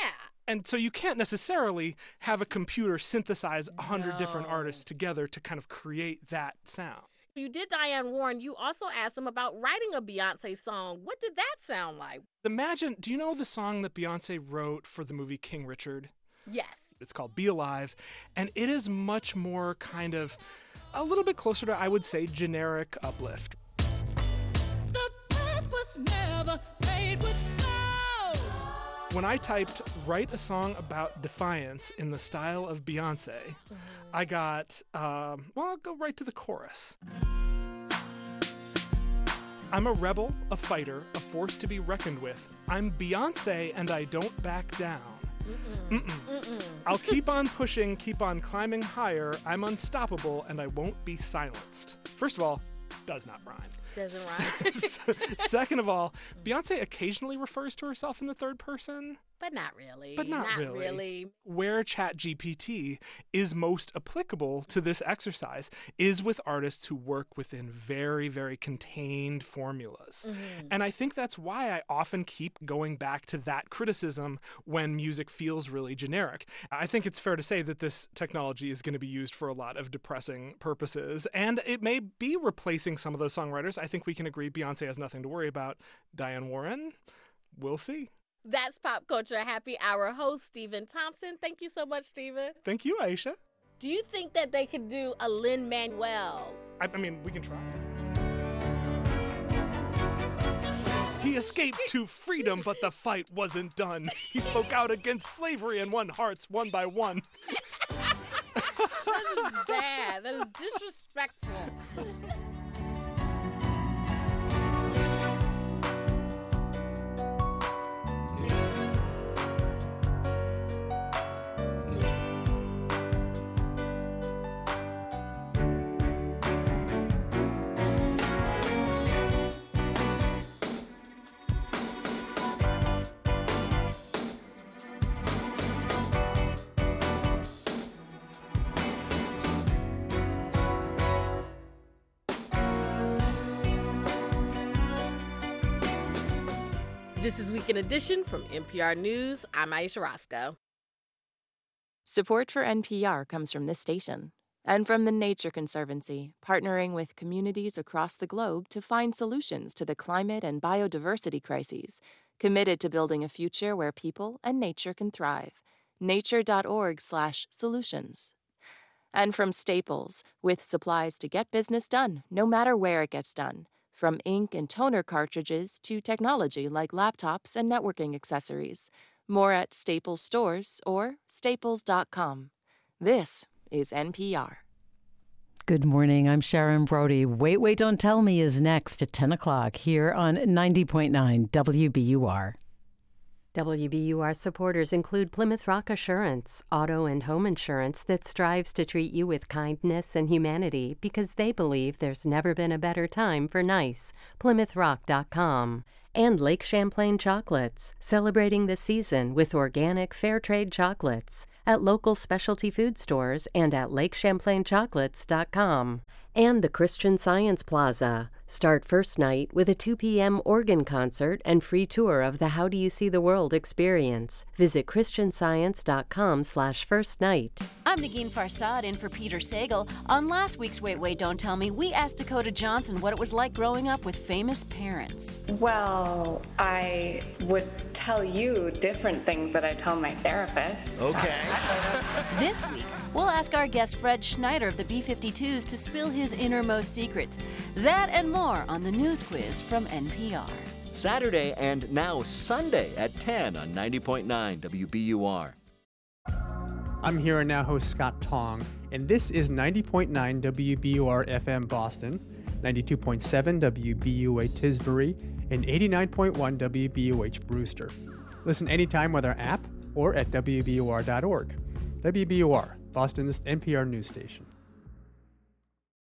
And so you can't necessarily have a computer synthesize a hundred different artists together to kind of create that sound. You did Diane Warren. You also asked him about writing a Beyonce song. What did that sound like? Imagine, do you know the song that Beyonce wrote for the movie King Richard? Yes. It's called Be Alive, and it is much more kind of a little bit closer to, I would say, generic uplift. Path was never made with. When I typed write a song about defiance in the style of Beyonce, I got, um, well, I'll go right to the chorus. I'm a rebel, a fighter, a force to be reckoned with. I'm Beyonce and I don't back down. Mm-mm. I'll keep on pushing, keep on climbing higher. I'm unstoppable and I won't be silenced. First of all, does not rhyme. Doesn't rhyme. Second of all, mm. Beyonce occasionally refers to herself in the third person, but not really. but not, really. Where ChatGPT is most applicable to this exercise is with artists who work within very, very contained formulas. Mhm. And I think that's why I often keep going back to that criticism when music feels really generic. I think it's fair to say that this technology is going to be used for a lot of depressing purposes, and it may be replacing some of those songwriters. I think we can agree Beyonce has nothing to worry about. Diane Warren, we'll see. That's Pop Culture Happy Hour host Stephen Thompson. Thank you so much, Stephen. Thank you, Ayesha. Do you think that they could do a Lin Manuel? I, I mean, we can try. He escaped to freedom, but the fight wasn't done. He spoke out against slavery and won hearts one by one. That is bad. That is disrespectful. This is Weekend Edition from NPR News. I'm Ayesha Rascoe. Support for NPR comes from this station and from the Nature Conservancy, partnering with communities across the globe to find solutions to the climate and biodiversity crises, committed to building a future where people and nature can thrive. nature.org/solutions. And from Staples, with supplies to get business done, no matter where it gets done. From ink and toner cartridges to technology like laptops and networking accessories. More at Staples stores or staples.com. This is NPR. Good morning. I'm Sharon Brody. Wait, Wait, Don't Tell Me is next at 10 o'clock here on 90.9 WBUR. WBUR supporters include Plymouth Rock Assurance, auto and home insurance that strives to treat you with kindness and humanity because they believe there's never been a better time for nice. PlymouthRock.com. and Lake Champlain Chocolates, celebrating the season with organic fair trade chocolates at local specialty food stores and at lakechamplainchocolates.com. And the Christian Science Plaza. Start first night with a 2 p.m. organ concert and free tour of the How Do You See the World experience. Visit christianscience.com slash first night. I'm Negin Farsad in for Peter Sagal. On last week's Wait, Wait, Don't Tell Me, we asked Dakota Johnson what it was like growing up with famous parents. Well, I would tell you different things that I tell my therapist. Okay. this week, we'll ask our guest Fred Schneider of the B 52s to spill his innermost secrets. That and more on the news quiz from NPR. Saturday and now Sunday at 10 on 90.9 WBUR. I'm here and now host Scott Tong, and this is 90.9 WBUR FM Boston, 92.7 WBUA Tisbury, and 89.1 WBUH Brewster. Listen anytime with our app or at WBUR.org. WBUR, Boston's NPR news station.